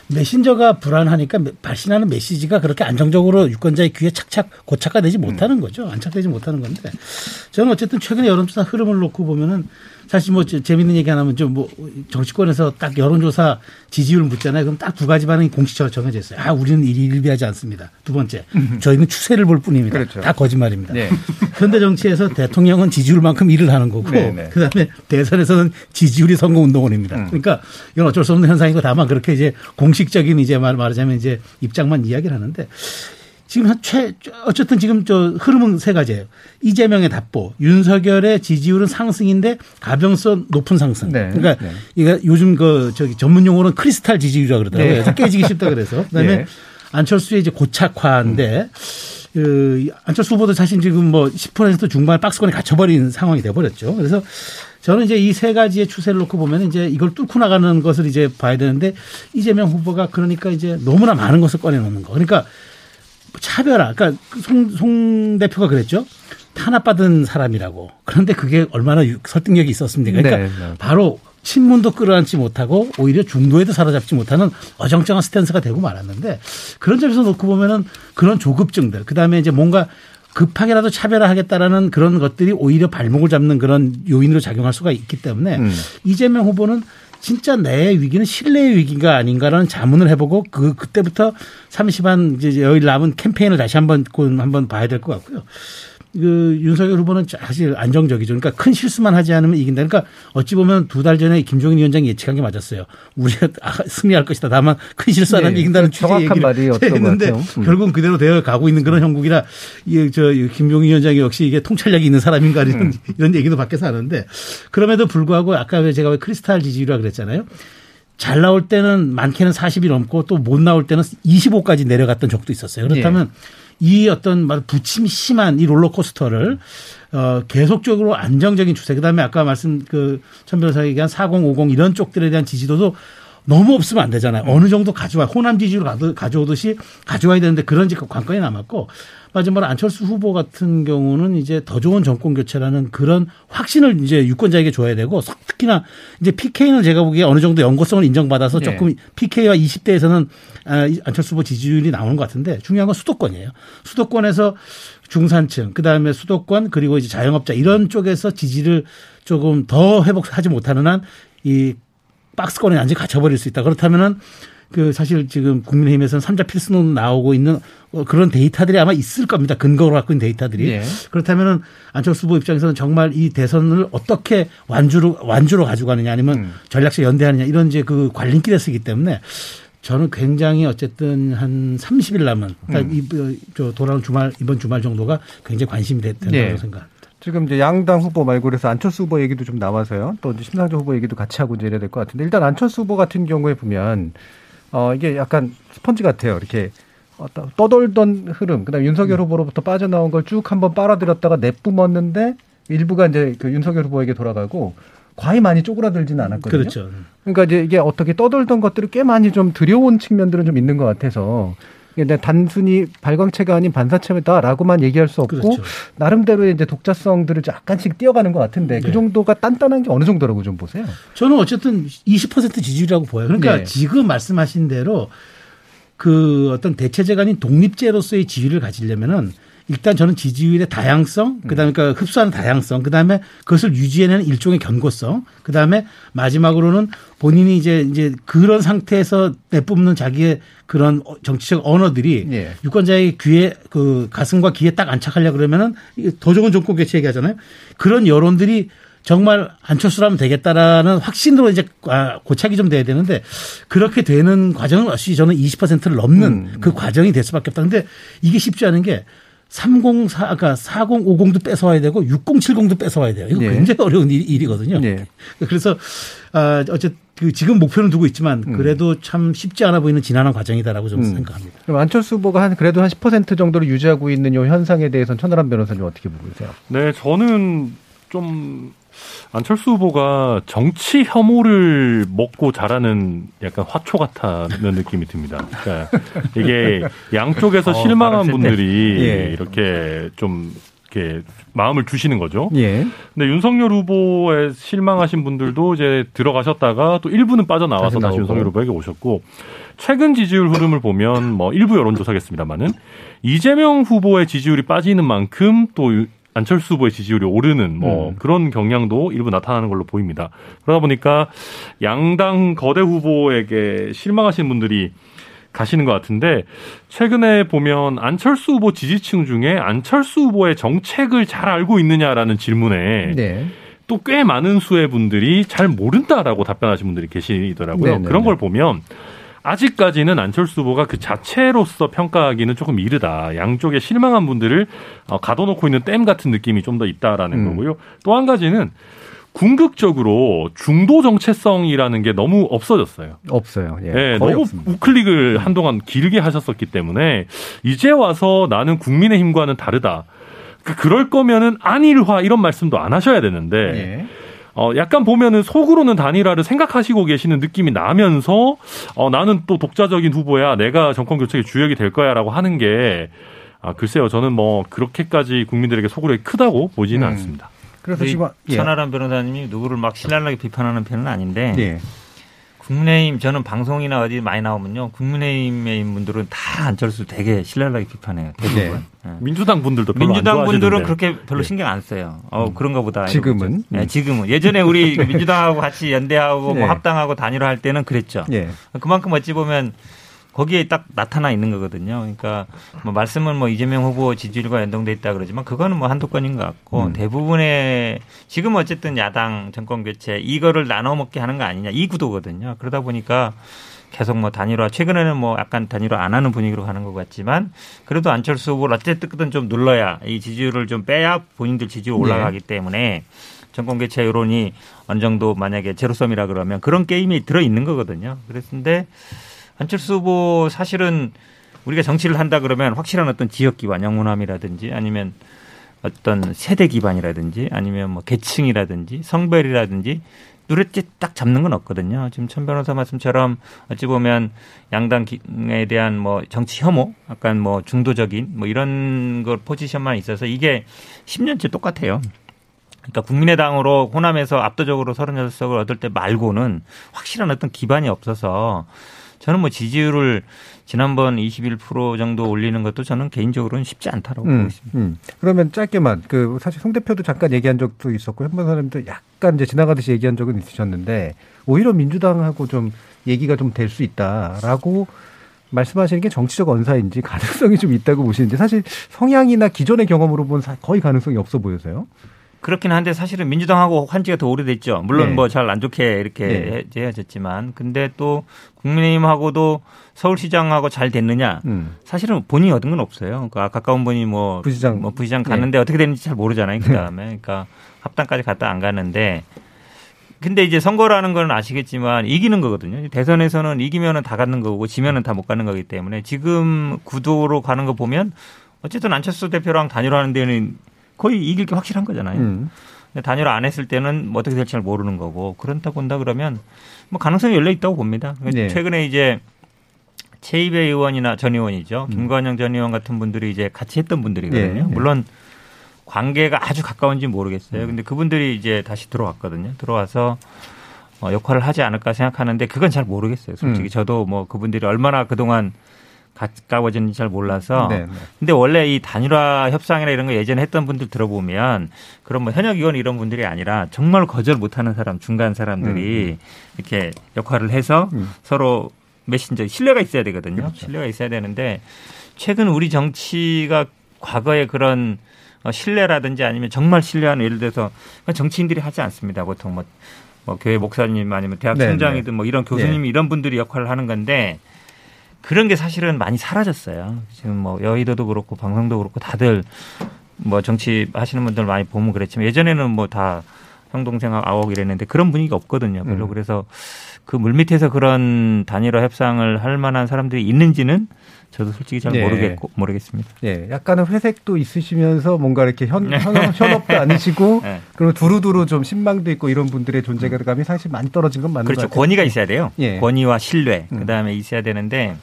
메신저가 불안하니까 발신하는 메시지가 그렇게 안정적으로 유권자의 귀에 착착 고착화되지 못하는 거죠. 안착되지 못하는 건데 저는 어쨌든 최근에 여론조사 흐름을 놓고 보면은 사실 뭐 재밌는 얘기 하나면 좀 뭐 정치권에서 딱 여론조사 지지율 묻잖아요. 그럼 딱 두 가지 반응이 공식적으로 정해져 있어요. 아, 우리는 일일비하지 않습니다. 두 번째, 저희는 추세를 볼 뿐입니다. 그렇죠. 다 거짓말입니다. 네. 현대 정치에서 대통령은 지지율만큼 일을 하는 거고 네네. 네. 그다음에 대선에서는 지지율이 선거 운동원입니다. 음. 그러니까 이건 어쩔 수 없는 현상이고 다만 그렇게 이제 공식적인 이제 말 말하자면 이제 입장만 이야기를 하는데 지금 최 어쨌든 지금 저 흐름은 세 가지예요. 이재명의 답보, 윤석열의 지지율은 상승인데 가병성 높은 상승. 네. 그러니까 네. 이게 요즘 그 저기 전문 용어는 크리스탈 지지율이라 그러더라고요. 네. 그래서 깨지기 쉽다 그래서. 그다음에 네. 안철수의 이제 고착화인데 그 안철수 후보도 사실 지금 뭐 10% 중반 박스권에 갇혀버린 상황이 돼버렸죠. 그래서 저는 이제 이 세 가지의 추세를 놓고 보면 이제 이걸 뚫고 나가는 것을 이제 봐야 되는데 이재명 후보가 그러니까 이제 너무나 많은 것을 꺼내놓는 거. 그러니까 차별화. 그러니까 송, 송 대표가 그랬죠. 탄압받은 사람이라고. 그런데 그게 얼마나 설득력이 있었습니까? 그러니까 네, 네. 바로 친문도 끌어안지 못하고 오히려 중도에도 사로잡지 못하는 어정쩡한 스탠스가 되고 말았는데 그런 점에서 놓고 보면은 그런 조급증들 그다음에 이제 뭔가 급하게라도 차별화하겠다라는 그런 것들이 오히려 발목을 잡는 그런 요인으로 작용할 수가 있기 때문에 음. 이재명 후보는 진짜 내 위기는 신뢰의 위기가 아닌가라는 자문을 해보고 그 그때부터 30한 이제 여일 남은 캠페인을 다시 한번 한번 봐야 될 것 같고요. 그 윤석열 후보는 사실 안정적이죠. 그러니까 큰 실수만 하지 않으면 이긴다. 그러니까 어찌 보면 두 달 전에 김종인 위원장이 예측한 게 맞았어요. 우리가 아, 승리할 것이다. 다만 큰 실수 안 하면 네, 이긴다는 취지 정확한 말이었던 했는데 음. 결국은 그대로 되어 가고 있는 그런 형국이라 이저 김종인 위원장이 역시 이게 통찰력이 있는 사람인가 이런 음. 이런 얘기도 밖에서 하는데 그럼에도 불구하고 아까 제가 왜 크리스탈 지지율이라 그랬잖아요. 잘 나올 때는 많게는 40이 넘고 또 못 나올 때는 25까지 내려갔던 적도 있었어요. 그렇다면 예. 이 어떤 말 부침이 심한 이 롤러코스터를 어 계속적으로 안정적인 추세 그다음에 아까 말씀 그천 변호사 얘기한 4050 이런 쪽들에 대한 지지도도 너무 없으면 안 되잖아요. 어느 정도 가져와 호남 지지를 가져오듯이 가져와야 되는데 그런 관건이 남았고 마지막으로 안철수 후보 같은 경우는 이제 더 좋은 정권 교체라는 그런 확신을 이제 유권자에게 줘야 되고 특히나 이제 PK는 제가 보기에 어느 정도 연고성을 인정받아서 네. 조금 네. PK와 20대에서는 아, 안철수 후보 지지율이 나오는 것 같은데 중요한 건 수도권이에요. 수도권에서 중산층, 그 다음에 수도권 그리고 이제 자영업자 이런 쪽에서 지지를 조금 더 회복하지 못하는 한 이 박스권에 완전히 갇혀버릴 수 있다. 그렇다면은 그 사실 지금 국민의힘에서는 삼자 필수론 나오고 있는 어, 그런 데이터들이 아마 있을 겁니다. 근거로 갖고 있는 데이터들이. 네. 그렇다면은 안철수 후보 입장에서는 정말 이 대선을 어떻게 완주로 완주로 가져가느냐 아니면 음. 전략적 연대하느냐 이런 이제 그 관림길에 쓰기 때문에 저는 굉장히 어쨌든 한 30일 남은 그러니까 음. 이 저 돌아온 주말 이번 주말 정도가 굉장히 관심이 된다고 네. 생각합니다. 지금 이제 양당 후보 말고 그래서 안철수 후보 얘기도 좀 나와서요. 또 이제 심상정 후보 얘기도 같이 하고 이제 이래야 될 것 같은데 일단 안철수 후보 같은 경우에 보면 어, 이게 약간 스펀지 같아요. 이렇게 떠돌던 흐름, 그다음 에 윤석열 음. 후보로부터 빠져나온 걸 쭉 한번 빨아들였다가 내뿜었는데 일부가 이제 그 윤석열 후보에게 돌아가고 과히 많이 쪼그라들지는 않았거든요. 그렇죠. 그러니까 이제 이게 어떻게 떠돌던 것들을 꽤 많이 좀 들여온 측면들은 좀 있는 것 같아서 근데 단순히 발광체가 아닌 반사체다라고만 얘기할 수 없고 그렇죠. 나름대로 이제 독자성들을 약간씩 띄어가는 것 같은데 그 네. 그 정도가 단단한 게 어느 정도라고 좀 보세요. 저는 어쨌든 20% 지지율이라고 보여요. 그러니까 네. 지금 말씀하신 대로 그 어떤 대체제가 아닌 독립제로서의 지위를 가지려면은 일단 저는 지지율의 다양성, 그다음에 그러니까 흡수하는 다양성, 그다음에 그것을 유지해내는 일종의 견고성, 그다음에 마지막으로는 본인이 이제 이제 그런 상태에서 내뿜는 자기의 그런 정치적 언어들이 예. 유권자의 귀에 그 가슴과 귀에 딱 안착하려 그러면은 더 좋은 정권 개최 얘기하잖아요. 그런 여론들이 정말 안철수라면 되겠다라는 확신으로 이제 아, 고착이 좀 돼야 되는데 그렇게 되는 과정은 역시 저는 20%를 넘는 음. 그 과정이 될 수밖에 없다. 근데 이게 쉽지 않은 게 304, 아까 4050도 뺏어와야 되고 6070도 뺏어와야 돼요. 이거 네. 굉장히 어려운 일, 이거든요 네. 그래서 아, 어쨌든 그 지금 목표는 두고 있지만 음. 그래도 음. 참 쉽지 않아 보이는 지난한 과정이다라고 좀 음. 생각합니다. 그럼 안철수 후보가 한 그래도 한 10% 정도를 유지하고 있는 이 현상에 대해서는 천하람 변호사님 어떻게 보고 계세요? 네, 저는 좀 안철수 후보가 정치 혐오를 먹고 자라는 약간 화초 같다는 느낌이 듭니다. 그러니까 이게 양쪽에서 어, 실망한 분들이 예. 이렇게 좀 이렇게 마음을 두시는 거죠. 예. 근데 윤석열 후보에 실망하신 분들도 이제 들어가셨다가 또 일부는 빠져나와서 다시, 다시 윤석열 후보에게 오셨고 최근 지지율 흐름을 보면 뭐 일부 여론조사겠습니다만은 이재명 후보의 지지율이 빠지는 만큼 또 안철수 후보의 지지율이 오르는 뭐 음. 그런 경향도 일부 나타나는 걸로 보입니다. 그러다 보니까 양당 거대 후보에게 실망하신 분들이 가시는 것 같은데 최근에 보면 안철수 후보 지지층 중에 안철수 후보의 정책을 잘 알고 있느냐라는 질문에 네. 또꽤 많은 수의 분들이 잘 모른다라고 답변하신 분들이 계시더라고요. 네네네. 네, 그런 걸 네. 보면 아직까지는 안철수 후보가 그 자체로서 평가하기는 조금 이르다. 양쪽에 실망한 분들을 어, 가둬놓고 있는 댐 같은 느낌이 좀 더 있다라는 음. 거고요. 또 한 가지는 궁극적으로 중도 정체성이라는 게 너무 없어졌어요. 없어요. 예, 네, 너무 없습니다. 우클릭을 한동안 길게 하셨었기 때문에 이제 와서 나는 국민의힘과는 다르다. 그 그럴 거면은 안일화 이런 말씀도 안 하셔야 되는데 예. 어 약간 보면은 속으로는 단일화를 생각하시고 계시는 느낌이 나면서 어 나는 또 독자적인 후보야. 내가 정권 교체의 주역이 될 거야라고 하는 게 아, 글쎄요. 저는 뭐 그렇게까지 국민들에게 소구력이 크다고 보지는 음. 않습니다. 그래서 지금 예. 천하람 변호사님이 누구를 막 신랄하게 비판하는 편은 아닌데 예. 국민의힘 저는 방송이나 어디 많이 나오면요 국민의힘의 분들은 다 안철수 되게 신랄하게 비판해요 대부분 네. 네. 민주당 분들도 민주당 분들은 그렇게 별로 네. 신경 안 써요. 어 음. 그런가 보다. 지금은 네, 지금은 예전에 우리 민주당하고 같이 연대하고 뭐 네. 합당하고 단일화할 때는 그랬죠. 네. 그만큼 어찌 보면 거기에 딱 나타나 있는 거거든요. 그러니까 뭐 말씀은 뭐 이재명 후보 지지율과 연동돼 있다 그러지만 그거는 뭐 한두 건인 것 같고 음. 대부분의 지금 어쨌든 야당 정권 교체 이거를 나눠 먹게 하는 거 아니냐 이 구도거든요. 그러다 보니까 계속 뭐 단일화 최근에는 뭐 약간 단일화 안 하는 분위기로 가는 것 같지만 그래도 안철수 후보를 어쨌든 좀 눌러야 이 지지율을 좀 빼야 본인들 지지율 네. 올라가기 네. 때문에 정권 교체 여론이 어느 정도 만약에 제로섬이라 그러면 그런 게임이 들어 있는 거거든요. 그랬는데 안철수 후보 사실은 우리가 정치를 한다 그러면 확실한 어떤 지역 기반, 영문함이라든지 아니면 어떤 세대 기반이라든지 아니면 뭐 계층이라든지 성별이라든지 누랬지 딱 잡는 건 없거든요. 지금 천 변호사 말씀처럼 어찌 보면 양당에 대한 뭐 정치 혐오, 약간 뭐 중도적인 뭐 이런 걸 포지션만 있어서 이게 10년째 똑같아요. 그러니까 국민의당으로 호남에서 압도적으로 36석을 얻을 때 말고는 확실한 어떤 기반이 없어서 저는 뭐 지지율을 지난번 21% 정도 올리는 것도 저는 개인적으로는 쉽지 않다고 음, 보고 있습니다. 음. 그러면 짧게만 그 사실 송 대표도 잠깐 얘기한 적도 있었고 현번 사람도 약간 이제 지나가듯이 얘기한 적은 있으셨는데 오히려 민주당하고 좀 얘기가 좀 될 수 있다라고 말씀하시는 게 정치적 언사인지 가능성이 좀 있다고 보시는데 사실 성향이나 기존의 경험으로 본 거의 가능성이 없어 보여서요. 그렇긴 한데 사실은 민주당하고 환지가 더 오래됐죠. 물론 네. 뭐잘 안 좋게 이렇게 네. 헤어졌지만 근데 또 국민의힘하고도 서울시장하고 잘 됐느냐? 음. 사실은 본인이 얻은 건 없어요. 그러니까 가까운 분이 뭐 부시장, 뭐 부시장 갔는데 네. 어떻게 됐는지 잘 모르잖아요. 그 다음에 그러니까 합당까지 갔다 안 갔는데 근데 이제 선거라는 건 아시겠지만 이기는 거거든요. 대선에서는 이기면은 다 갖는 거고 지면은 다 못 가는 거기 때문에 지금 구도로 가는 거 보면 어쨌든 안철수 대표랑 단일화하는 데는 거의 이길 게 확실한 거잖아요. 음. 단일화 안 했을 때는 뭐 어떻게 될지 잘 모르는 거고 그렇다 본다 그러면 뭐 가능성이 열려 있다고 봅니다. 네. 최근에 이제 최이배 의원이나 전 의원이죠. 음. 김관영 전 의원 같은 분들이 이제 같이 했던 분들이거든요. 네. 물론 관계가 아주 가까운지 모르겠어요. 음. 근데 그분들이 이제 다시 들어왔거든요. 들어와서 어, 역할을 하지 않을까 생각하는데 그건 잘 모르겠어요. 솔직히 음. 저도 뭐 그분들이 얼마나 그동안 가까워졌는지 잘 몰라서. 네, 네. 근데 원래 이 단일화 협상이나 이런 거 예전에 했던 분들 들어보면 그런 뭐 현역 의원 이런 분들이 아니라 정말 거절 못하는 사람 중간 사람들이 음, 음. 이렇게 역할을 해서 음. 서로 메신저 신뢰가 있어야 되거든요. 그렇죠. 신뢰가 있어야 되는데 최근 우리 정치가 과거에 그런 어, 신뢰라든지 아니면 정말 신뢰하는 예를 들어서 정치인들이 하지 않습니다. 보통 뭐, 뭐 교회 목사님 아니면 대학 네, 총장이든 뭐 이런 교수님 네. 이런 분들이 역할을 하는 건데 그런 게 사실은 많이 사라졌어요. 지금 뭐 여의도도 그렇고 방송도 그렇고 다들 뭐 정치 하시는 분들 많이 보면 그랬지만 예전에는 뭐 다 형 동생하고 아홉 이랬는데 그런 분위기가 없거든요. 별로 음. 그래서 그 물밑에서 그런 단일화 협상을 할 만한 사람들이 있는지는 저도 솔직히 잘 네. 모르겠고 모르겠습니다. 예, 네. 약간의 회색도 있으시면서 뭔가 이렇게 현, 현 현업도 아니시고 네. 그리고 두루두루 좀 신망도 있고 이런 분들의 존재감이 사실 많이 떨어진 건 맞는 그렇죠. 것 같아요. 권위가 있어야 돼요. 예. 권위와 신뢰 음. 그다음에 있어야 되는데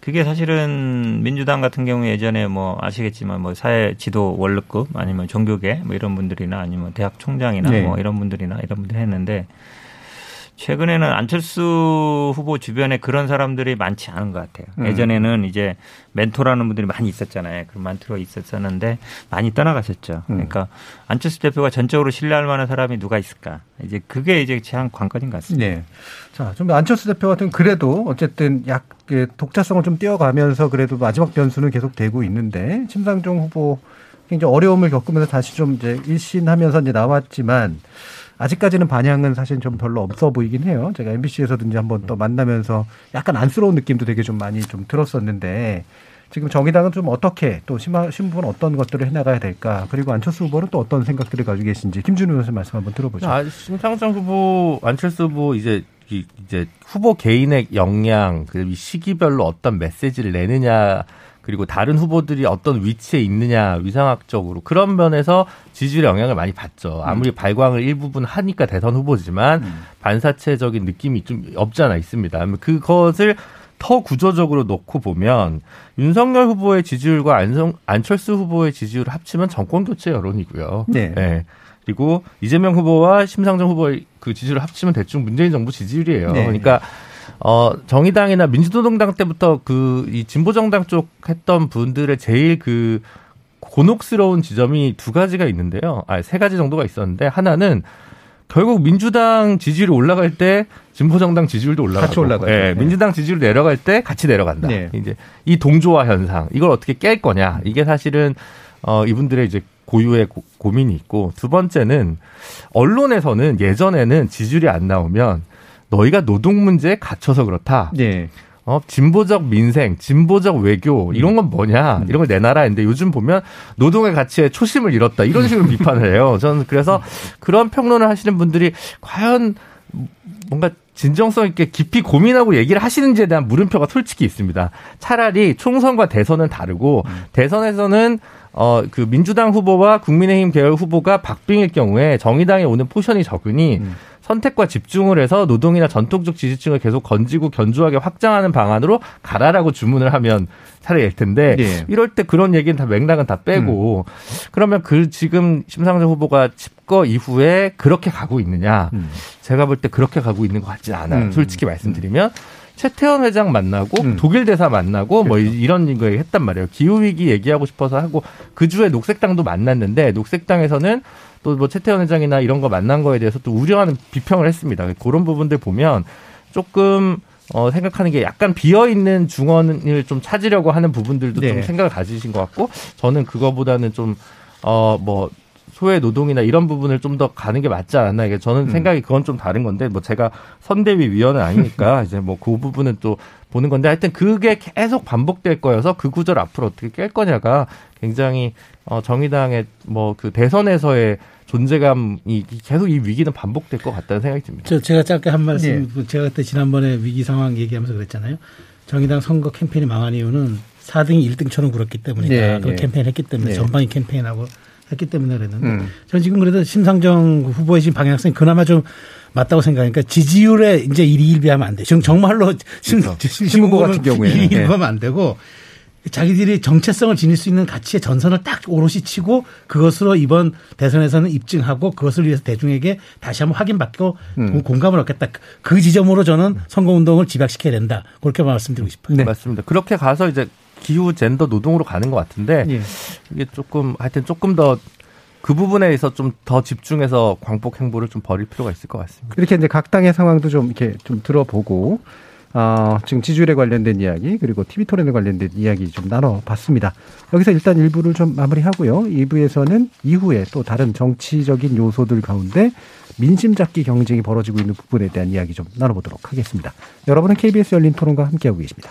그게 사실은 민주당 같은 경우에 예전에 뭐 아시겠지만 뭐 사회 지도 원로급 아니면 종교계 뭐 이런 분들이나 아니면 대학 총장이나 네. 뭐 이런 분들이나 이런 분들 했는데 최근에는 안철수 후보 주변에 그런 사람들이 많지 않은 것 같아요. 음. 예전에는 이제 멘토라는 분들이 많이 있었잖아요. 그런 멘토가 있었었는데 많이 떠나가셨죠. 음. 그러니까 안철수 대표가 전적으로 신뢰할 만한 사람이 누가 있을까? 이제 그게 이제 제한 관건인 것 같습니다. 네. 자, 좀 안철수 대표 같은 그래도 어쨌든 약 독자성을 좀 띄어가면서 그래도 마지막 변수는 계속 되고 있는데 심상정 후보 굉장히 어려움을 겪으면서 다시 좀 이제 일신하면서 이제 나왔지만 아직까지는 반향은 사실 좀 별로 없어 보이긴 해요. 제가 MBC에서든지 한번 또 만나면서 약간 안쓰러운 느낌도 되게 좀 많이 좀 들었었는데 지금 정의당은 좀 어떻게 또 신부는 어떤 것들을 해나가야 될까 그리고 안철수 후보는 또 어떤 생각들을 가지고 계신지 김준우 의원님 말씀 한번 들어보죠. 아, 심상정 후보, 안철수 후보 이제 이제 후보 개인의 역량 그리고 시기별로 어떤 메시지를 내느냐 그리고 다른 후보들이 어떤 위치에 있느냐 위상학적으로 그런 면에서 지지율 영향을 많이 받죠. 아무리 음. 발광을 일부분 하니까 대선 후보지만 음. 반사체적인 느낌이 좀 없지 않아 있습니다. 그것을 더 구조적으로 놓고 보면 윤석열 후보의 지지율과 안성, 안철수 후보의 지지율을 합치면 정권 교체 여론이고요. 네. 네. 그리고 이재명 후보와 심상정 후보의 그 지지율을 합치면 대충 문재인 정부 지지율이에요. 네. 그러니까 어, 정의당이나 민주노동당 때부터 그 이 진보정당 쪽 했던 분들의 제일 그 곤혹스러운 지점이 두 가지가 있는데요. 아, 세 가지 정도가 있었는데 하나는 결국 민주당 지지율이 올라갈 때 진보정당 지지율도 올라가고 같이 올라가요. 예, 네. 민주당 지지율 내려갈 때 같이 내려간다. 네. 이제 이 동조화 현상 이걸 어떻게 깰 거냐 이게 사실은 어 이분들의 이제 고유의 고, 고민이 있고 두 번째는 언론에서는 예전에는 지지율이 안 나오면 너희가 노동 문제에 갇혀서 그렇다. 네. 어, 진보적 민생, 진보적 외교, 이런 건 뭐냐, 음. 이런 걸 내놔라 했는데 요즘 보면 노동의 가치에 초심을 잃었다. 이런 식으로 비판을 해요. 저는 그래서 그런 평론을 하시는 분들이 과연 뭔가 진정성 있게 깊이 고민하고 얘기를 하시는지에 대한 물음표가 솔직히 있습니다. 차라리 총선과 대선은 다르고 음. 대선에서는 어, 그 민주당 후보와 국민의힘 계열 후보가 박빙일 경우에 정의당에 오는 포션이 적으니 음. 선택과 집중을 해서 노동이나 전통적 지지층을 계속 건지고 견조하게 확장하는 방안으로 가라라고 주문을 하면 차라리 일 텐데 네. 이럴 때 그런 얘기는 다 맥락은 다 빼고 음. 그러면 그 지금 심상정 후보가 칩거 이후에 그렇게 가고 있느냐 음. 제가 볼 때 그렇게 가고 있는 것 같지 않아요. 음. 솔직히 말씀드리면 최태원 회장 만나고 음. 독일 대사 만나고 뭐 그렇죠. 뭐 이런 거 했단 말이에요. 기후 위기 얘기하고 싶어서 하고 그 주에 녹색당도 만났는데 녹색당에서는 또 뭐 최태원 회장이나 이런 거 만난 거에 대해서 또 우려하는 비평을 했습니다. 그런 부분들 보면 조금 어, 생각하는 게 약간 비어 있는 중원을 좀 찾으려고 하는 부분들도 네. 좀 생각을 가지신 것 같고 저는 그거보다는 좀 어, 뭐 소외 노동이나 이런 부분을 좀 더 가는 게 맞지 않았나 이게 저는 음. 생각이 그건 좀 다른 건데 뭐 제가 선대위 위원은 아니니까 이제 뭐 그 부분은 또 보는 건데 하여튼 그게 계속 반복될 거여서 그 구절 앞으로 어떻게 깰 거냐가 굉장히 어 정의당의 뭐 그 대선에서의 존재감이 계속 이 위기는 반복될 것 같다는 생각이 듭니다. 저 제가 짧게 한 말씀 네. 제가 그때 지난번에 위기 상황 얘기하면서 그랬잖아요. 정의당 선거 캠페인이 망한 이유는 4등이 1등처럼 굴었기 때문이다. 네, 그 네. 캠페인 했기 때문에 네. 전방위 캠페인하고 했기 때문에 그랬는데 음. 저는 지금 그래도 심상정 후보의 지금 방향성이 그나마 좀 맞다고 생각하니까 지지율에 이제 일희일비하면 안 돼. 지금 정말로 심, 그렇죠. 심 후보 같은 경우에 일희일비하면 안 되고 자기들이 정체성을 지닐 수 있는 가치의 전선을 딱 오롯이 치고 그것으로 이번 대선에서는 입증하고 그것을 위해서 대중에게 다시 한번 확인받고 음. 공감을 얻겠다. 그 지점으로 저는 선거운동을 집약시켜야 된다. 그렇게 말씀드리고 싶어요. 네. 맞습니다. 그렇게 가서 이제 기후 젠더 노동으로 가는 것 같은데 예. 이게 조금 하여튼 조금 더 그 부분에서 좀더 집중해서 광복 행보를 좀 벌일 필요가 있을 것 같습니다. 이렇게 이제 각 당의 상황도 좀 이렇게 좀 들어보고 어, 지금 지지율에 관련된 이야기 그리고 TV 토론에 관련된 이야기 좀 나눠봤습니다. 여기서 일단 일부를 좀 마무리하고요. 2부에서는 이후에 또 다른 정치적인 요소들 가운데 민심 잡기 경쟁이 벌어지고 있는 부분에 대한 이야기 좀 나눠보도록 하겠습니다. 여러분은 KBS 열린 토론과 함께하고 계십니다.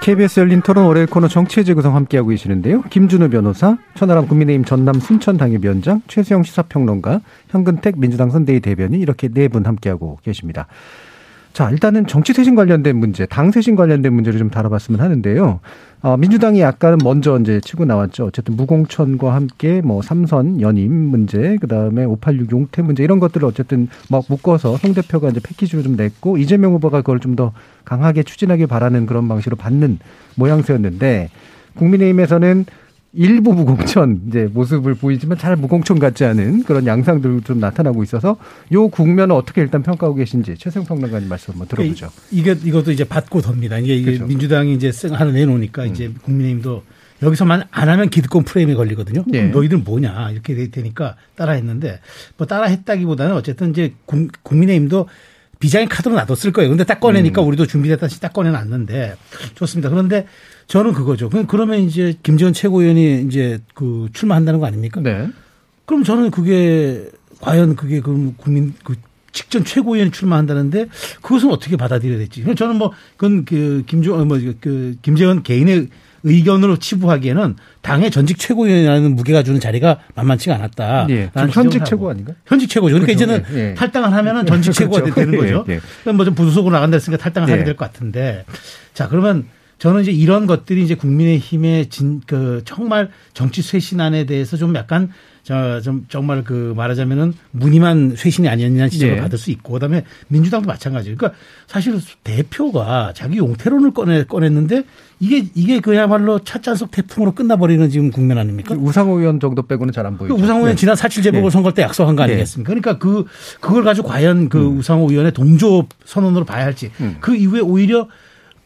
KBS 열린 토론 월요일 코너 정치의 재구성 함께하고 계시는데요. 김준우 변호사, 천하람 국민의힘 전남 순천 당협위원장, 최수영 시사평론가, 현근택 민주당 선대위 대변인 이렇게 네 분 함께하고 계십니다. 자, 일단은 정치 쇄신 관련된 문제, 당 쇄신 관련된 문제를 좀 다뤄봤으면 하는데요. 어, 민주당이 약간 먼저 이제 치고 나왔죠. 어쨌든 무공천과 함께 뭐 삼선 연임 문제, 그 다음에 586 용태 문제 이런 것들을 어쨌든 막 묶어서 송 대표가 이제 패키지로 좀 냈고 이재명 후보가 그걸 좀 더 강하게 추진하길 바라는 그런 방식으로 받는 모양새였는데 국민의힘에서는 일부 무공천 이제 모습을 보이지만 잘 무공천 같지 않은 그런 양상들도 좀 나타나고 있어서 요 국면을 어떻게 일단 평가하고 계신지 최승 평론가님 말씀 한번 들어보죠. 이게 이것도 이제 받고 덥니다. 이게, 그렇죠. 민주당이 이제 하나 내놓으니까 음. 이제 국민의힘도 여기서만 안 하면 기득권 프레임에 걸리거든요. 예. 너희들 뭐냐 이렇게 되니까 따라했는데 뭐 따라했다기보다는 어쨌든 이제 국민의힘도 비장의 카드로 놔뒀을 거예요. 근데 딱 꺼내니까 음. 우리도 준비됐다시 딱 꺼내놨는데 좋습니다. 그런데 저는 그거죠. 그러면 이제 김재원 최고위원이 이제 그 출마한다는 거 아닙니까? 네. 그럼 저는 그게 과연 그게 그 국민 그 직전 최고위원이 출마한다는데 그것은 어떻게 받아들여야 될지. 저는 뭐 그건 그 김조 뭐그 김재원 개인의 의견으로 치부하기에는 당의 전직 최고위원이라는 무게가 주는 자리가 만만치가 않았다. 예. 현직 최고 아닌가? 현직 최고죠. 그러니까 그렇죠. 이제는 예. 탈당을 하면은 전직 최고가 그렇죠. 되는 거죠. 예. 예. 뭐좀 부수속으로 나간다 했으니까 탈당을 하게 예. 될것 같은데. 자, 그러면 저는 이제 이런 것들이 이제 국민의힘의 진, 그, 정말 정치 쇄신안에 대해서 좀 약간 저, 좀 정말 그 말하자면은 무늬만 쇄신이 아니었냐는 지적을 네. 받을 수 있고 그다음에 민주당도 마찬가지예요. 그러니까 사실 대표가 자기 용태론을 꺼내, 꺼냈는데 이게, 이게 그야말로 찻잔속 태풍으로 끝나버리는 지금 국면 아닙니까? 우상호 의원 정도 빼고는 잘 안 보이죠. 그 우상호 의원 네. 지난 사칠 재보궐 네. 선거 때 약속한 거 네. 아니겠습니까? 그러니까 그, 그걸 가지고 과연 그 음. 우상호 의원의 동조 선언으로 봐야 할지 음. 그 이후에 오히려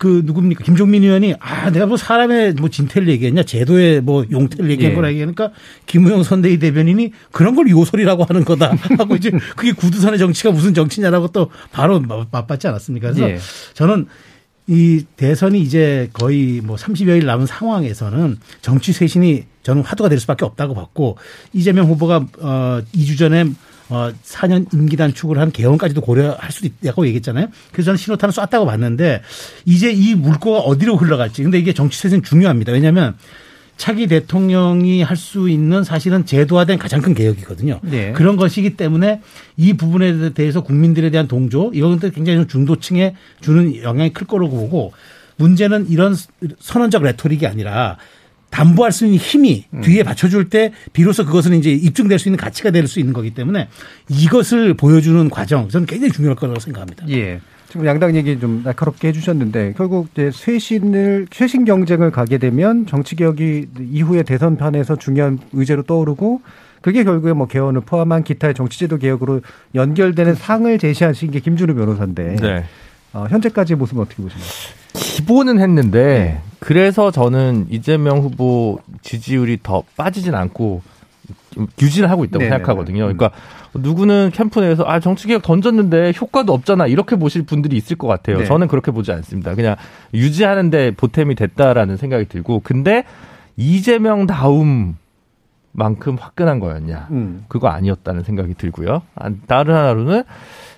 그 누굽니까 김종민 의원이 아 내가 뭐 사람의 뭐 진태를 얘기했냐 제도의 뭐 용태를 얘기한 예. 거라 얘기하니까 김우영 선대위 대변인이 그런 걸 요소리라고 하는 거다 하고 이제 그게 구두선의 정치가 무슨 정치냐라고 또 바로 맞받지 않았습니까? 그래서 예. 저는 이 대선이 이제 거의 뭐 30여일 남은 상황에서는 정치 쇄신이 저는 화두가 될 수밖에 없다고 봤고 이재명 후보가 어 2주 전에 어 4년 임기 단축을 한 개헌까지도 고려할 수도 있다고 얘기했잖아요. 그래서 저는 신호탄을 쐈다고 봤는데 이제 이 물꼬가 어디로 흘러갈지. 근데 이게 정치 세는 중요합니다. 왜냐하면 차기 대통령이 할 수 있는 사실은 제도화된 가장 큰 개혁이거든요. 네. 그런 것이기 때문에 이 부분에 대해서 국민들에 대한 동조 이건 굉장히 중도층에 주는 영향이 클 거라고 보고 문제는 이런 선언적 레토릭이 아니라 담보할 수 있는 힘이 음. 뒤에 받쳐줄 때 비로소 그것은 이제 입증될 수 있는 가치가 될 수 있는 거기 때문에 이것을 보여주는 과정 저는 굉장히 중요할 거라고 생각합니다. 예. 지금 양당 얘기 좀 날카롭게 해주셨는데 결국 이제 쇄신을 쇄신 경쟁을 가게 되면 정치 개혁이 이후에 대선판에서 중요한 의제로 떠오르고 그게 결국에 뭐 개헌을 포함한 기타의 정치제도 개혁으로 연결되는 상을 제시하신 게 김준우 변호사인데 네. 어, 현재까지의 모습은 어떻게 보십니까? 기본은 했는데 네. 그래서 저는 이재명 후보 지지율이 더 빠지진 않고 유지를 하고 있다고 네 생각하거든요. 음. 그러니까 누구는 캠프 내에서 아 정치 개혁 던졌는데 효과도 없잖아 이렇게 보실 분들이 있을 것 같아요. 네. 저는 그렇게 보지 않습니다. 그냥 유지하는데 보탬이 됐다라는 생각이 들고 근데 이재명 다움 만큼 화끈한 거였냐 음. 그거 아니었다는 생각이 들고요. 다른 하나로는